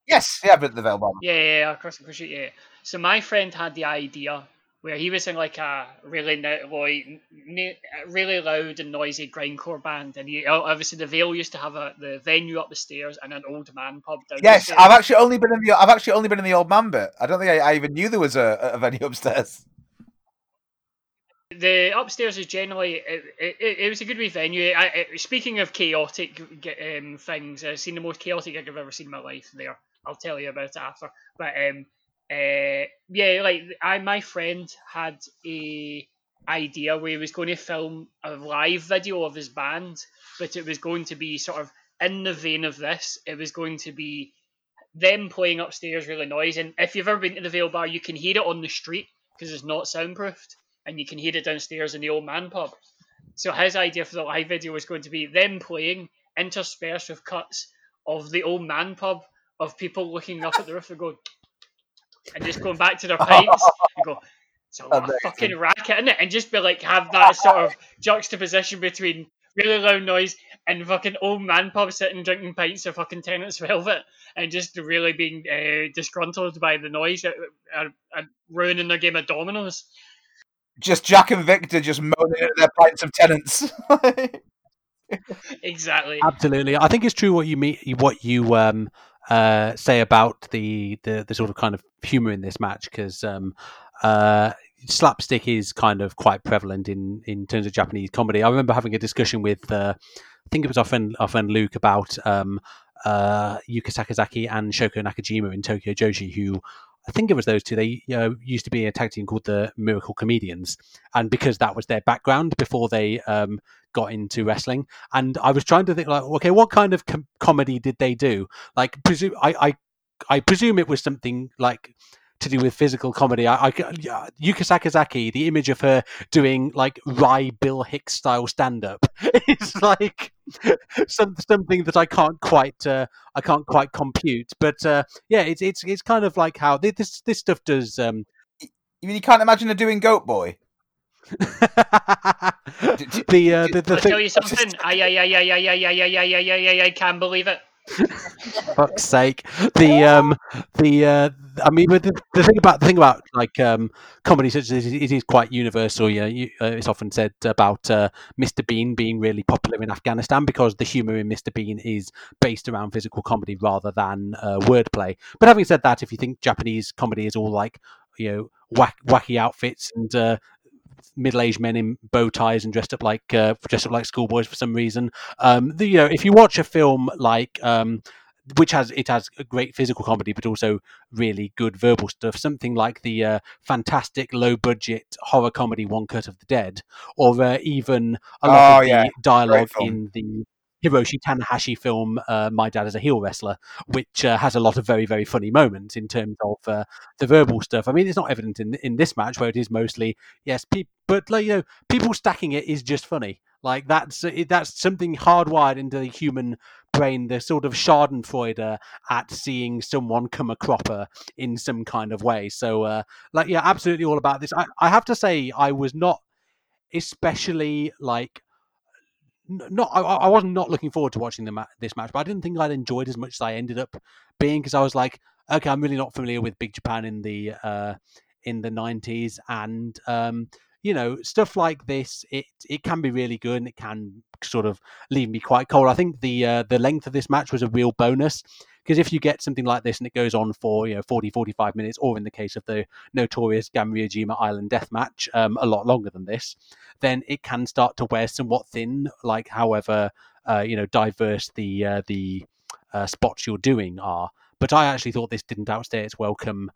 Yes, yeah, but the Vale Bomb. Yeah, yeah, yeah, across the country, yeah. So my friend had the idea where he was in like a really like, really loud and noisy grindcore band, and he obviously the Vale used to have a the venue up the stairs and an old man pub down Yes. I've actually only been in the I've actually only been in the old man bit. I don't think I, I even knew there was a, a venue upstairs. The upstairs is generally it, it, it was a good wee venue. I, I, speaking of chaotic um, things, I've seen the most chaotic gig I've ever seen in my life. There, I'll tell you about it after. But um, uh, yeah, like I, my friend had a idea where he was going to film a live video of his band, but it was going to be sort of in the vein of this. It was going to be them playing upstairs really noisy. And if you've ever been to the Vale Bar, you can hear it on the street because it's not soundproofed, and you can hear it downstairs in the old man pub. So his idea for the live video was going to be them playing, interspersed with cuts of the old man pub of people looking up at the roof and go, and just going back to their pints and go. It's a lot Amazing. fucking racket, isn't it? And just be like, have that sort of juxtaposition between really loud noise and fucking old man pub sitting drinking pints of fucking Tennent's Velvet and just really being uh, disgruntled by the noise uh, and, and ruining their game of dominoes. Just Jack and Victor just moaning at their pints of Tennent's. Exactly. Absolutely, I think it's true what you mean. What you um uh say about the the, the sort of kind of humor in this match because um uh slapstick is kind of quite prevalent in in terms of Japanese comedy. I remember having a discussion with uh, I think it was our friend our friend Luke about um uh Yuka Sakazaki and Shoko Nakajima in Tokyo Joshi who. I think it was those two. They uh, used to be a tag team called the Miracle Comedians, and because that was their background before they um, got into wrestling, and I was trying to think like, okay, what kind of com- comedy did they do? Like, presume I, I, I presume it was something like to do with physical comedy. I, I Yuka Sakazaki, the image of her doing like wry Bill Hicks style stand up is like some, something that I can't quite uh, I can't quite compute. But uh, yeah, it's it's it's kind of like how this this stuff does. Um, you mean you can't imagine her doing Goat Boy? the uh, the, the I'll thing, tell you something. I, I, I, I, I, I, I, I, I, I, I, I can't believe it. Fuck's sake. The um the uh I mean the, the thing about the thing about like um comedy such as this, it is quite universal. Yeah, you, uh, it's often said about uh, Mr. Bean being really popular in Afghanistan because the humor in Mr. Bean is based around physical comedy rather than uh, wordplay. But having said that, if you think Japanese comedy is all like you know wacky outfits and uh, middle-aged men in bow ties and dressed up like uh, dressed up like schoolboys for some reason. Um, the, you know, if you watch a film like um, which has it has a great physical comedy, but also really good verbal stuff. Something like the uh, fantastic low-budget horror comedy One Cut of the Dead, or uh, even a lot Oh, of yeah. the dialogue in the Hiroshi Tanahashi film uh, "My Dad is a Heel Wrestler," which uh, has a lot of very very funny moments in terms of uh, the verbal stuff. I mean, it's not evident in in this match where it is mostly yes, pe- but like you know, people stacking it is just funny. Like that's that's something hardwired into the human brain. The sort of Schadenfreude at seeing someone come a cropper in some kind of way. So, uh, like, yeah, absolutely all about this. I, I have to say, I was not especially like not I, I wasn't not looking forward to watching the ma- this match, but I didn't think I'd enjoyed as much as I ended up being because I was like, okay, I'm really not familiar with Big Japan in the uh, in the '90s, and um, you know stuff like this. It it can be really good, and it can sort of leave me quite cold. I think the uh, the length of this match was a real bonus because if you get something like this and it goes on for you know 40 45 minutes or in the case of the notorious Ganryujima Island death match um, a lot longer than this then it can start to wear somewhat thin like however uh, you know diverse the uh, the uh, spots you're doing are. But I actually thought this didn't outstay its welcome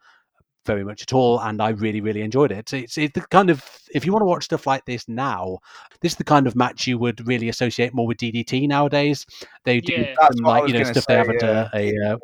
very much at all and I really really enjoyed it it's, it's the kind of if you want to watch stuff like this now this is the kind of match you would really associate more with DDT nowadays they do Yeah. Some, like you know gonna stuff they have at yeah. a, a uh,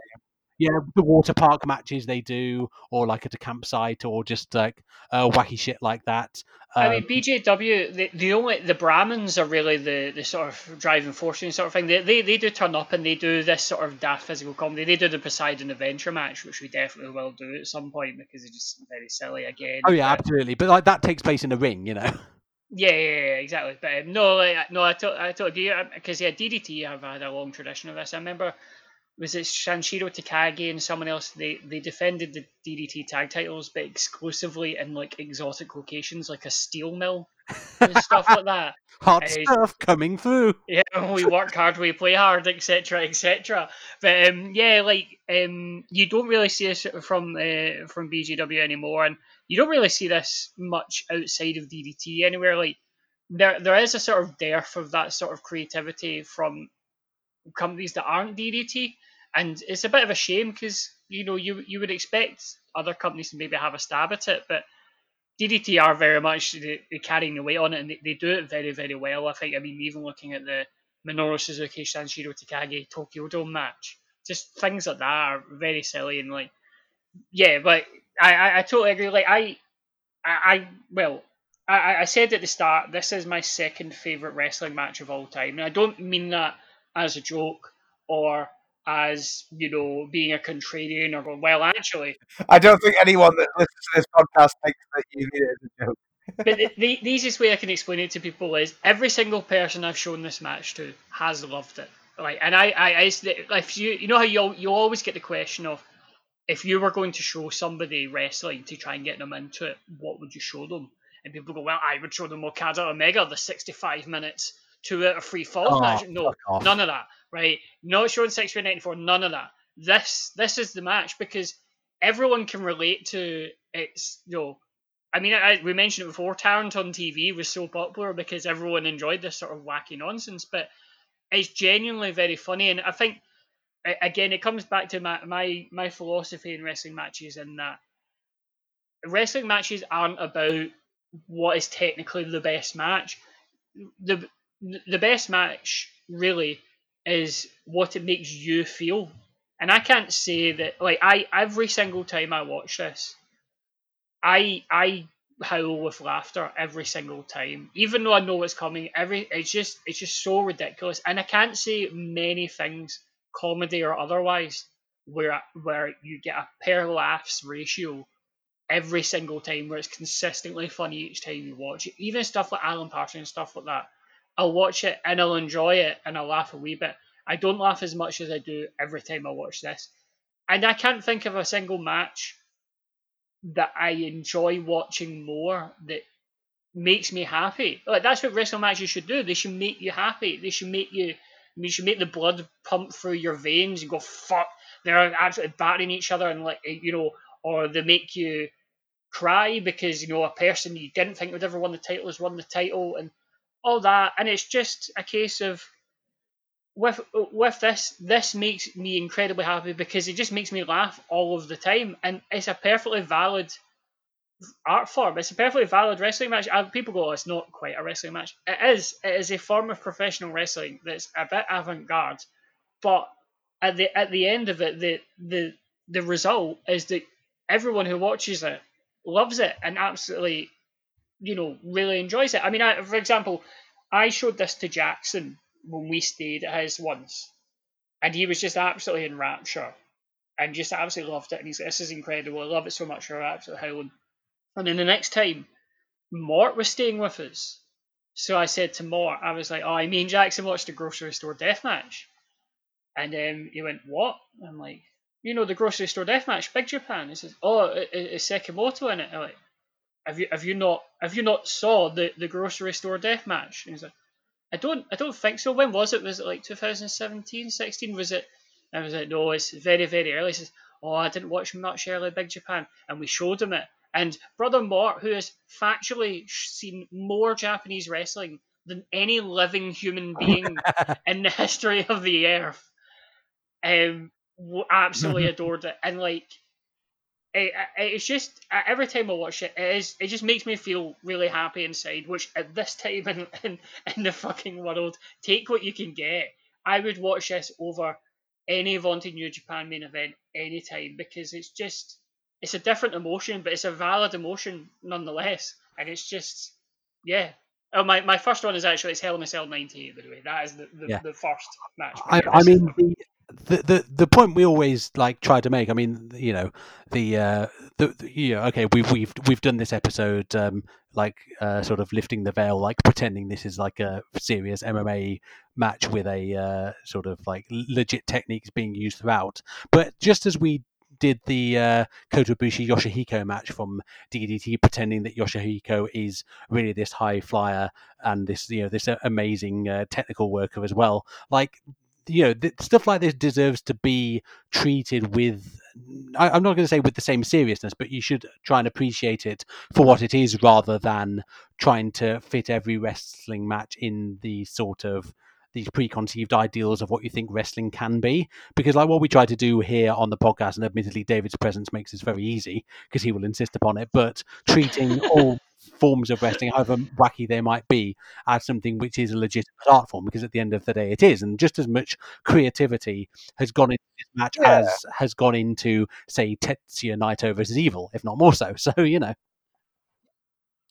yeah the water park matches they do or like at a campsite or just like uh, wacky shit like that I Um, mean, BJW, the, the only the Brahmans are really the, the sort of driving force and sort of thing. They, they they do turn up and they do this sort of daft physical comedy. They do the Poseidon Adventure match, which we definitely will do at some point because it's just very silly again. oh yeah but- absolutely but like that takes place in a ring you know Yeah, yeah, yeah, exactly. But um, no, like, no, I to- I totally agree because yeah, DDT have had a long tradition of this. I remember was it Sanshiro Takagi and someone else? They they defended the DDT tag titles, but exclusively in like exotic locations, like a steel mill and stuff like that. hot Uh, stuff coming through Yeah, we work hard, we play hard, etc., etc. But um, yeah, like um, you don't really see this from uh, from BJW anymore, and you don't really see this much outside of DDT anywhere. Like there, there is a sort of dearth of that sort of creativity from companies that aren't DDT, and it's a bit of a shame because you know you you would expect other companies to maybe have a stab at it, but DDT are very much carrying the weight on it, and they, they do it very very well. I think. I mean, even looking at the Minoru Suzuki Sanshiro Takagi Tokyo Dome match, just things like that are very silly and like, yeah. But I I, I totally agree. Like I I, I well. I, I said at the start, this is my second favorite wrestling match of all time, and I don't mean that as a joke or as you know being a contrarian or going, well actually I don't think anyone that listens to this podcast thinks that you mean it as a joke. but the, the, the easiest way I can explain it to people is every single person I've shown this match to has loved it. Like, and I, I, I if you, you know how you you always get the question of if you were going to show somebody wrestling to try and get them into it, what would you show them? And people go, well, I would show them Okada Omega, the sixty-five minutes two out of three falls Oh, match. No, none of that. Right? Not showing six three ninety four. None of that. This this is the match because everyone can relate to it's you know I mean, I, we mentioned it before. Tarrant on TV was so popular because everyone enjoyed this sort of wacky nonsense, but it's genuinely very funny. And I think, again, it comes back to my my, my philosophy in wrestling matches, in that wrestling matches aren't about what is technically the best match. the The best match really is what it makes you feel. And I can't say that like I every single time I watch this, I I howl with laughter every single time, even though I know what's coming. Every it's just it's just so ridiculous, and I can't say many things, comedy or otherwise, where where you get a per laughs ratio every single time, where it's consistently funny each time you watch it. Even stuff like Alan Partridge and stuff like that, I'll watch it and I'll enjoy it and I'll laugh a wee bit. I don't laugh as much as I do every time I watch this. And I can't think of a single match that I enjoy watching more that makes me happy. Like that's what wrestling matches should do. They should make you happy. They should make you you should make the blood pump through your veins and go fuck. They're absolutely battering each other and like you know, or they make you cry because you know a person you didn't think would ever win the title has won the title and all that. And it's just a case of with with this, this makes me incredibly happy because it just makes me laugh all of the time, and it's a perfectly valid art form. It's a perfectly valid wrestling match. People go, oh, it's not quite a wrestling match. It is. It is a form of professional wrestling that's a bit avant-garde, but at the at the end of it, the the the result is that everyone who watches it loves it and absolutely, you know, really enjoys it. I mean, I, for example, I showed this to Jackson when we stayed at his once, and he was just absolutely in rapture and just absolutely loved it. And he's like, "This is incredible. I love it so much. We're absolutely howling." And then the next time, Mort was staying with us, so I said to Mort, I was like, "Oh, me and Jackson watched the grocery store death match," and um, he went, "What?" I'm like, "You know the grocery store death match, Big Japan." He says, "Oh, i- i- is Sekimoto in it?" I'm like, "Have you have you not have you not saw the, the grocery store death match?" And he's like. I don't I don't think so. When was it? Was it like 2017, 16? Was it? I was like, no, it's very, very early. He says, oh, I didn't watch much early Big Japan. And we showed him it. And Brother Mort, who has factually seen more Japanese wrestling than any living human being in the history of the earth, um, absolutely adored it. And like, it, it- it's just uh, every time I watch it, it is it just makes me feel really happy inside. Which at this time in, in in the fucking world, take what you can get. I would watch this over any Vaunted New Japan main event anytime because it's just it's a different emotion, but it's a valid emotion nonetheless. And it's just yeah. Oh, my, my first one is actually it's Hell in a Cell '98. By the way, that is the, the, Yeah. the first match. I, I mean the, the the the point we always like try to make. I mean, you know, the uh, the, the okay, we've we've we've done this episode um like uh, sort of lifting the veil, like pretending this is like a serious MMA match with a uh, sort of like legit techniques being used throughout. But just as we did the uh, Kota Ibushi Yoshihiko match from DDT, pretending that Yoshihiko is really this high flyer and this you know this amazing uh, technical worker as well. Like you know, th- stuff like this deserves to be treated with. I, I'm not going to say with the same seriousness, but you should try and appreciate it for what it is, rather than trying to fit every wrestling match in the sort of these preconceived ideals of what you think wrestling can be. Because, like what we try to do here on the podcast, and admittedly, David's presence makes this very easy because he will insist upon it. But treating all forms of wrestling, however wacky they might be, as something which is a legitimate art form because at the end of the day it is and just as much creativity has gone into this match Yeah. as has gone into say Tetsuya Naito versus Evil if not more so so you know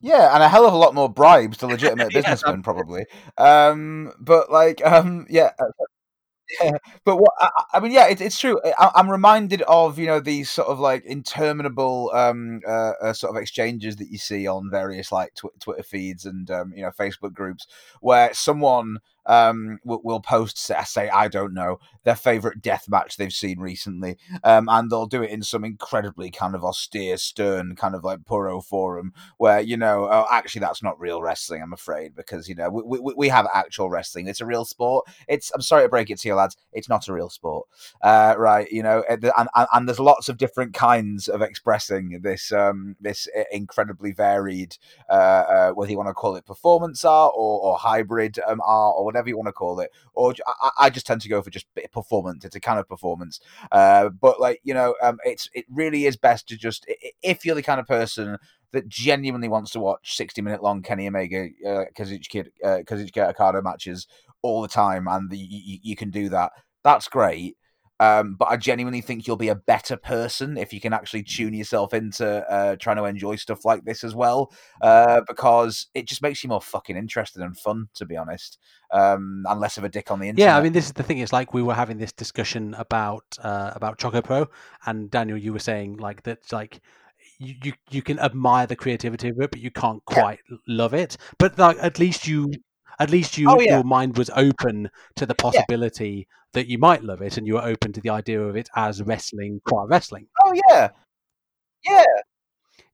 Yeah, and a hell of a lot more bribes to legitimate Yes, businessmen, probably. Um, but like, um, yeah, uh, yeah. But what I, I mean, yeah, it, it's true. I, I'm reminded of you know these sort of like interminable um, uh, uh, sort of exchanges that you see on various like tw- Twitter feeds and um, you know Facebook groups where someone um, will, will post say, I don't know their favorite death match they've seen recently, um, and they'll do it in some incredibly kind of austere, stern kind of like puro forum where you know oh, actually that's not real wrestling i'm afraid because you know we, we, we have actual wrestling. It's a real sport. It's i'm sorry to break it to you lads it's not a real sport. Uh, right you know and, and, and there's lots of different kinds of expressing this um this incredibly varied uh, uh whether you want to call it performance art or, or hybrid um, art or whatever you want to call it or I, I just tend to go for just performance it's a kind of performance uh but like you know um it's it really is best to just if you're the kind of person that genuinely wants to watch 60 minute long Kenny Omega uh, Kazuchika, uh, Kazuchika Okada matches all the time and the, you, you can do that, that's great. Um, but I genuinely think you'll be a better person if you can actually tune yourself into uh, trying to enjoy stuff like this as well, uh, because it just makes you more fucking interested and fun, to be honest, um, and less of a dick on the internet. yeah I mean this is the thing it's like we were having this discussion about uh, about Choco Pro and Daniel you were saying like that like you, you you can admire the creativity of it but you can't Yeah. quite love it but like at least you At least you, Oh, yeah. your mind was open to the possibility that you might love it, and you were open to the idea of it as wrestling, quiet wrestling. Oh yeah, yeah.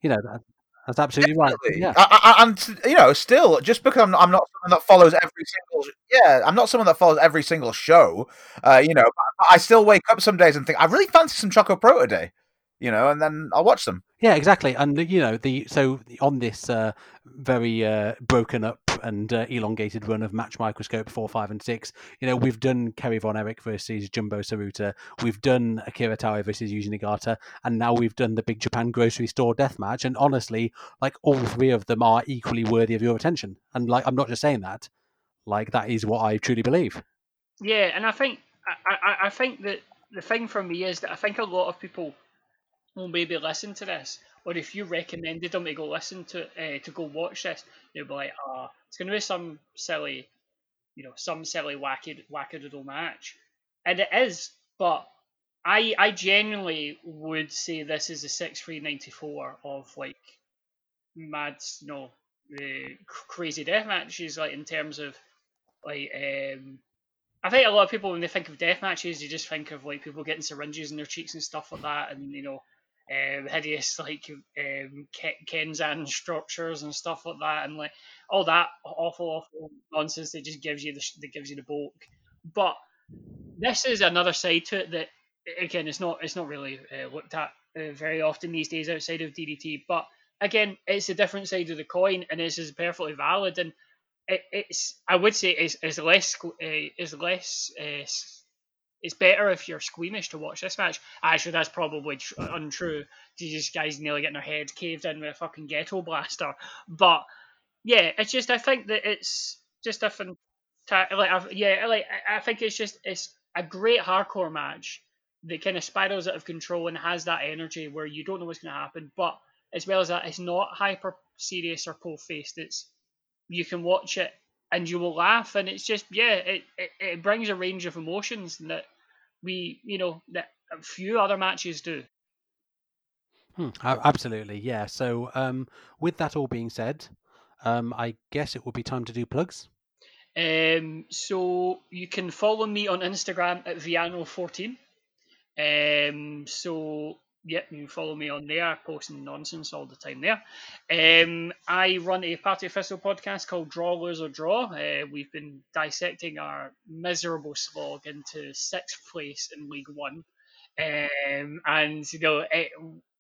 You know, that, that's absolutely right. Yeah. I, I, and you know, still, just because I'm, I'm not someone that follows every single, yeah, I'm not someone that follows every single show. Uh, you know, but I still wake up some days and think I really fancy some Choco Pro today. You know, and then I'll watch them. Yeah, exactly. And you know, the so on this uh, very uh, broken up and uh, elongated run of Match Microscope four, five, and six, you know, we've done Kerry Von Erich versus Jumbo Tsuruta, we've done Akira Taue versus Yuji Nagata, and now we've done the Big Japan Grocery Store Death Match. And honestly, like all three of them are equally worthy of your attention. And like, I'm not just saying that; like that is what I truly believe. Yeah, and I think I, I, I think that the thing for me is that I think a lot of people will maybe listen to this, or if you recommended them to go listen to uh, to go watch this, they'll be like, ah, it's going to be some silly, you know, some silly wacky wackadoodle match, and it is, but. I, I genuinely would say this is a six three ninety four of like mad you know uh, crazy death matches like in terms of like um I think a lot of people when they think of death matches, they just think of like people getting syringes in their cheeks and stuff like that, and you know, um, hideous like um, Ke- Kenzan structures and stuff like that, and like all that awful, awful nonsense that just gives you the that gives you the bulk. But this is another side to it that again, it's not it's not really uh, looked at uh, very often these days outside of DDT. But again, it's a different side of the coin, and this is perfectly valid. And it, it's I would say is is less uh, is less uh, it's better if you're squeamish to watch this match. Actually, that's probably tr- untrue. These guys nearly getting their head caved in with a fucking ghetto blaster. But yeah, it's just I think that it's just a fantastic. Like yeah, like I- I think it's just it's a great hardcore match that kind of spirals out of control and has that energy where you don't know what's going to happen. But as well as that, it's not hyper serious or pole faced. It's you can watch it and you will laugh and it's just yeah it, it, it brings a range of emotions that we you know that a few other matches do Hmm, absolutely, yeah. So, um, with that all being said, um, I guess it would be time to do plugs. um so you can follow me on instagram at viano14 um so yep you follow me on there posting nonsense all the time there. Um i run a Partick Thistle podcast called draw lose or draw. Uh, we've been dissecting our miserable slog into sixth place in league one. Um, and you know, it,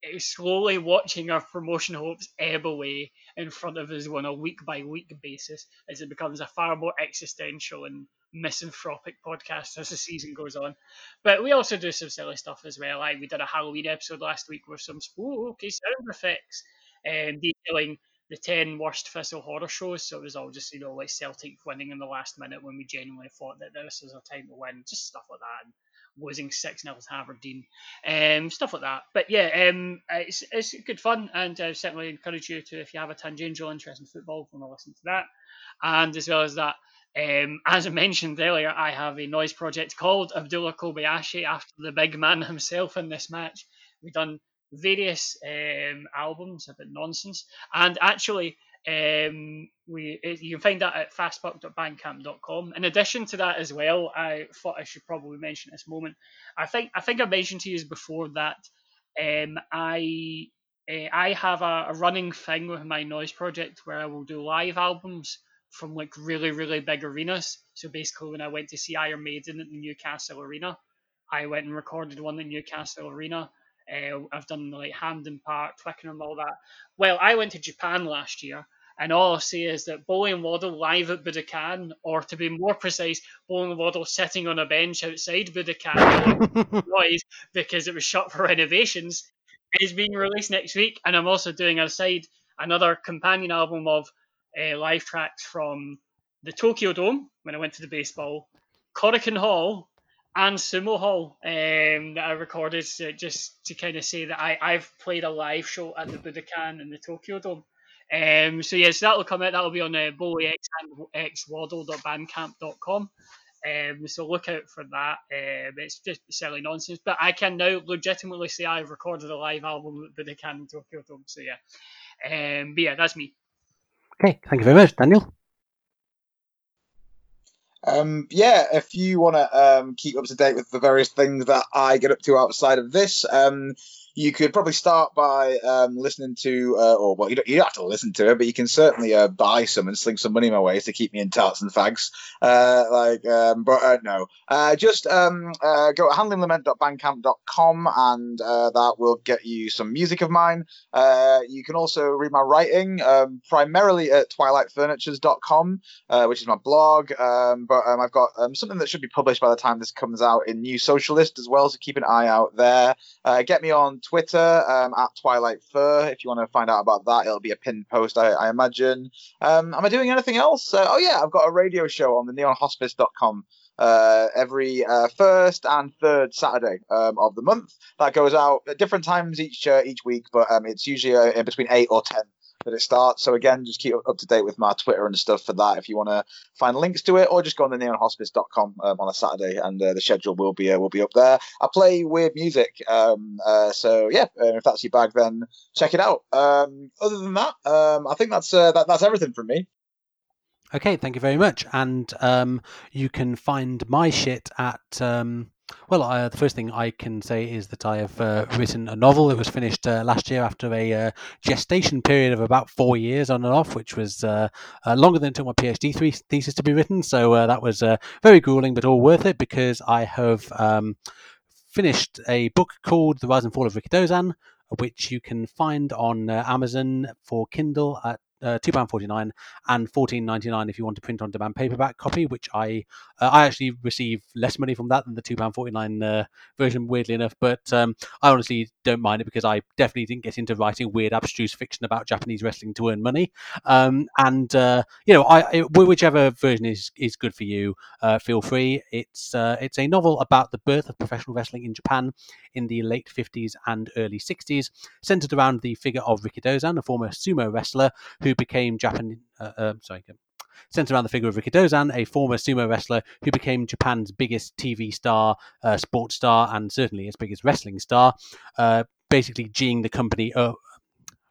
it slowly watching our promotion hopes ebb away in front of us on a week by week basis as it becomes a far more existential and misanthropic podcast as the season goes on. But we also do some silly stuff as well. Like we did a Halloween episode last week with some spooky sound effects and detailing the 10 worst Thistle horror shows. So it was all just, you know, like Celtic winning in the last minute when we genuinely thought that this was a time to win, just stuff like that. And losing 6 0 to Aberdeen, um, stuff like that. But yeah, um, it's, it's good fun, and I certainly encourage you to, if you have a tangential interest in football, want to listen to that. And as well as that, um, as I mentioned earlier, I have a noise project called Abdullah Kobayashi after the big man himself in this match. We've done various um, albums about nonsense, and actually, um, we you can find that at fastbuck.bandcamp.com. In addition to that, as well, I thought I should probably mention at this moment. I think I think I mentioned to you before that um, I uh, I have a running thing with my noise project where I will do live albums from like really really big arenas. So basically, when I went to see Iron Maiden at the Newcastle Arena, I went and recorded one at Newcastle Arena. Uh, I've done like Hampden Park, Twickenham, all that. Well, I went to Japan last year, and all I'll say is that Bowie and Waddle live at Budokan, or to be more precise, Bowie and Waddle sitting on a bench outside Budokan noise because it was shut for renovations, is being released next week. And I'm also doing a side another companion album of uh, live tracks from the Tokyo Dome when I went to the baseball, Korakuen Hall, and Sumo Hall um, that I recorded just to kind of say that I, I've played a live show at the Budokan and the Tokyo Dome. Um, so yes, that'll come out. That'll be on uh, bowiex and xwaddle.bandcamp.com. Um, so look out for that. Um, it's just silly nonsense, but I can now legitimately say I've recorded a live album at Budokan and Tokyo Dome. So yeah, um, but yeah, that's me. Okay, thank you very much, Daniel. Um, yeah, if you want to um, keep up to date with the various things that I get up to outside of this, um, you could probably start by um, listening to, uh, or well, you don't, you don't have to listen to it, but you can certainly uh, buy some and sling some money my way to keep me in tarts and fags. Uh, like, um, but uh, no, uh, just um, uh, go to handlinglament.bandcamp.com and that will get you some music of mine. You can also read my writing um, primarily at twilightfurnitures.com, which is my blog. Um, but um, I've got something that should be published by the time this comes out in New Socialist as well, so keep an eye out there. Get me on Twitter um, at Twilight Fur if you want to find out about that. It'll be a pinned post, I, I imagine. Um, am I doing anything else? Uh, oh yeah, I've got a radio show on the neonhospice.com uh, every uh, first and third Saturday um, of the month. That goes out at different times each uh, each week, but um, it's usually uh, in between eight or ten that it starts. So again, just keep up to date with my Twitter and stuff for that if you want to find links to it, or just go on the neonhospice.com um, on a Saturday, and uh, the schedule will be uh, will be up there. I play weird music, um, uh, so yeah, uh, if that's your bag, then check it out. Um, other than that, um, I think that's uh, that, that's everything from me. Okay, thank you very much. And um, you can find my shit at. Well, uh, the first thing I can say is that I have uh, written a novel. It was finished uh, last year after a uh, gestation period of about four years on and off, which was uh, uh, longer than it took my PhD three- thesis to be written. So that was very grueling, but all worth it because I have um, finished a book called The Rise and Fall of Rikidozan, which you can find on Amazon for Kindle at uh, two pound forty nine and fourteen ninety nine if you want to print on demand paperback copy. Which I uh, I actually receive less money from that than the two pound forty nine uh, version. Weirdly enough, but um, I honestly don't mind it because I definitely didn't get into writing weird abstruse fiction about Japanese wrestling to earn money. Um, and uh, you know, I, whichever version is is good for you, uh, feel free. It's uh, it's a novel about the birth of professional wrestling in Japan in the late 50s and early 60s, centered around the figure of Rikidozan, a former sumo wrestler who became Japan. Uh, uh, sorry. Centered around the figure of Rikidozan, a former sumo wrestler who became Japan's biggest TV star, uh, sports star, and certainly its biggest wrestling star, uh, basically G'ing the company uh,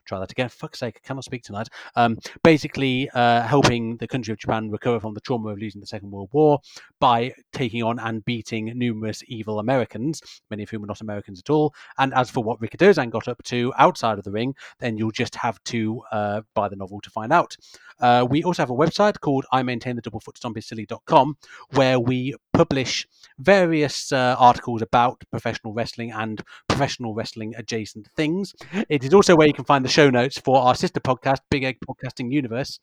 try that again. Fuck's sake, I cannot speak tonight. Um, basically, uh, helping the country of Japan recover from the trauma of losing the Second World War by taking on and beating numerous evil Americans, many of whom are not Americans at all. And as for what Rikidozan got up to outside of the ring, then you'll just have to uh, buy the novel to find out. Uh, we also have a website called I maintain the double foot silly.com where we publish various uh, articles about professional wrestling and professional wrestling adjacent things. It is also where you can find the show notes for our sister podcast, Big Egg Podcasting Universe.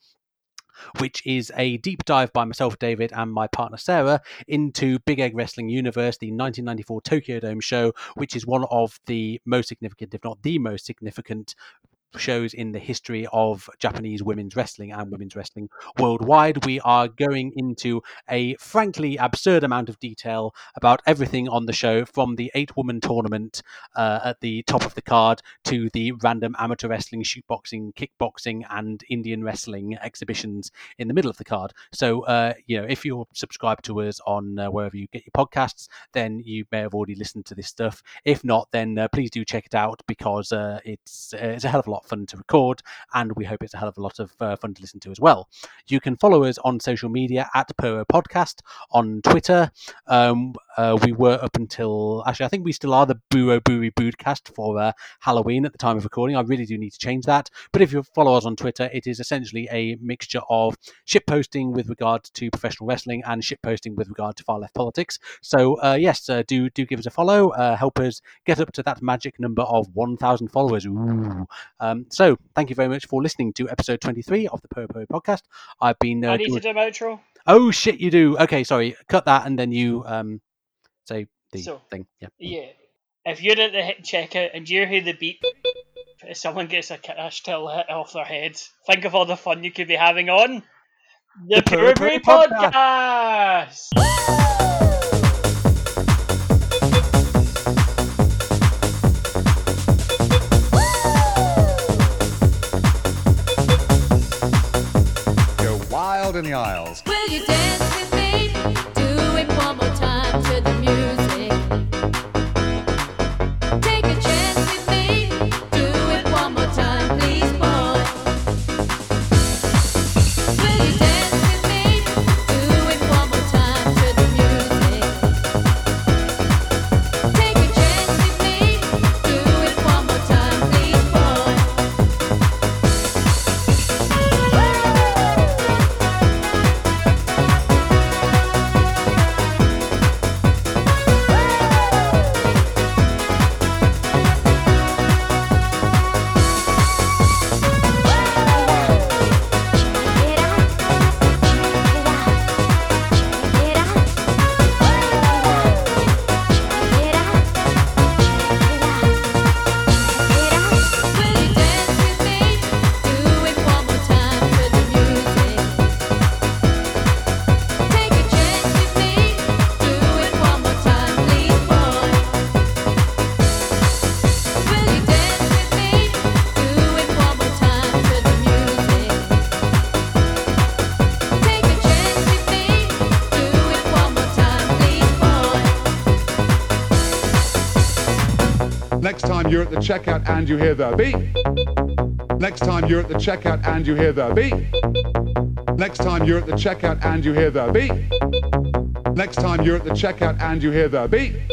Which is a deep dive by myself, David, and my partner Sarah into Big Egg Wrestling Universe, the 1994 Tokyo Dome show, which is one of the most significant, if not the most significant, shows in the history of Japanese women's wrestling and women's wrestling worldwide. We are going into a frankly absurd amount of detail about everything on the show from the eight woman tournament uh, at the top of the card to the random amateur wrestling, shootboxing, kickboxing, and Indian wrestling exhibitions in the middle of the card. So, uh, you know, if you're subscribed to us on uh, wherever you get your podcasts, then you may have already listened to this stuff. If not, then uh, please do check it out because uh, it's uh, it's a hell of a lot of fun to record, and we hope it's a hell of a lot of uh, fun to listen to as well. You can follow us on social media at Puro Podcast on Twitter. Um, uh, we were up until actually, I think we still are the Buro Buri Boodcast for uh, Halloween at the time of recording. I really do need to change that. But if you follow us on Twitter, it is essentially a mixture of ship posting with regard to professional wrestling and ship posting with regard to far left politics. So uh, yes, uh, do do give us a follow. Uh, help us get up to that magic number of 1,000 followers. Ooh. Um, so thank you very much for listening to episode 23 of the Puro Puro podcast. I've been. Uh, I need doing- to an outro. Oh shit, you do. Okay, sorry. Cut that and then you um say the So- thing. Yeah. Yeah. If you're at the hit checkout and you hear the beep, if someone gets a cash till hit off their head, think of all the fun you could be having on the, The Puro Brew Podcast. In the aisles. Will you dance with me? Do it one more time to the music. The checkout and you hear the beep. Next time you're at the checkout and you hear the beep. Next time you're at the checkout and you hear the beep. Next time you're at the checkout and you hear the beep.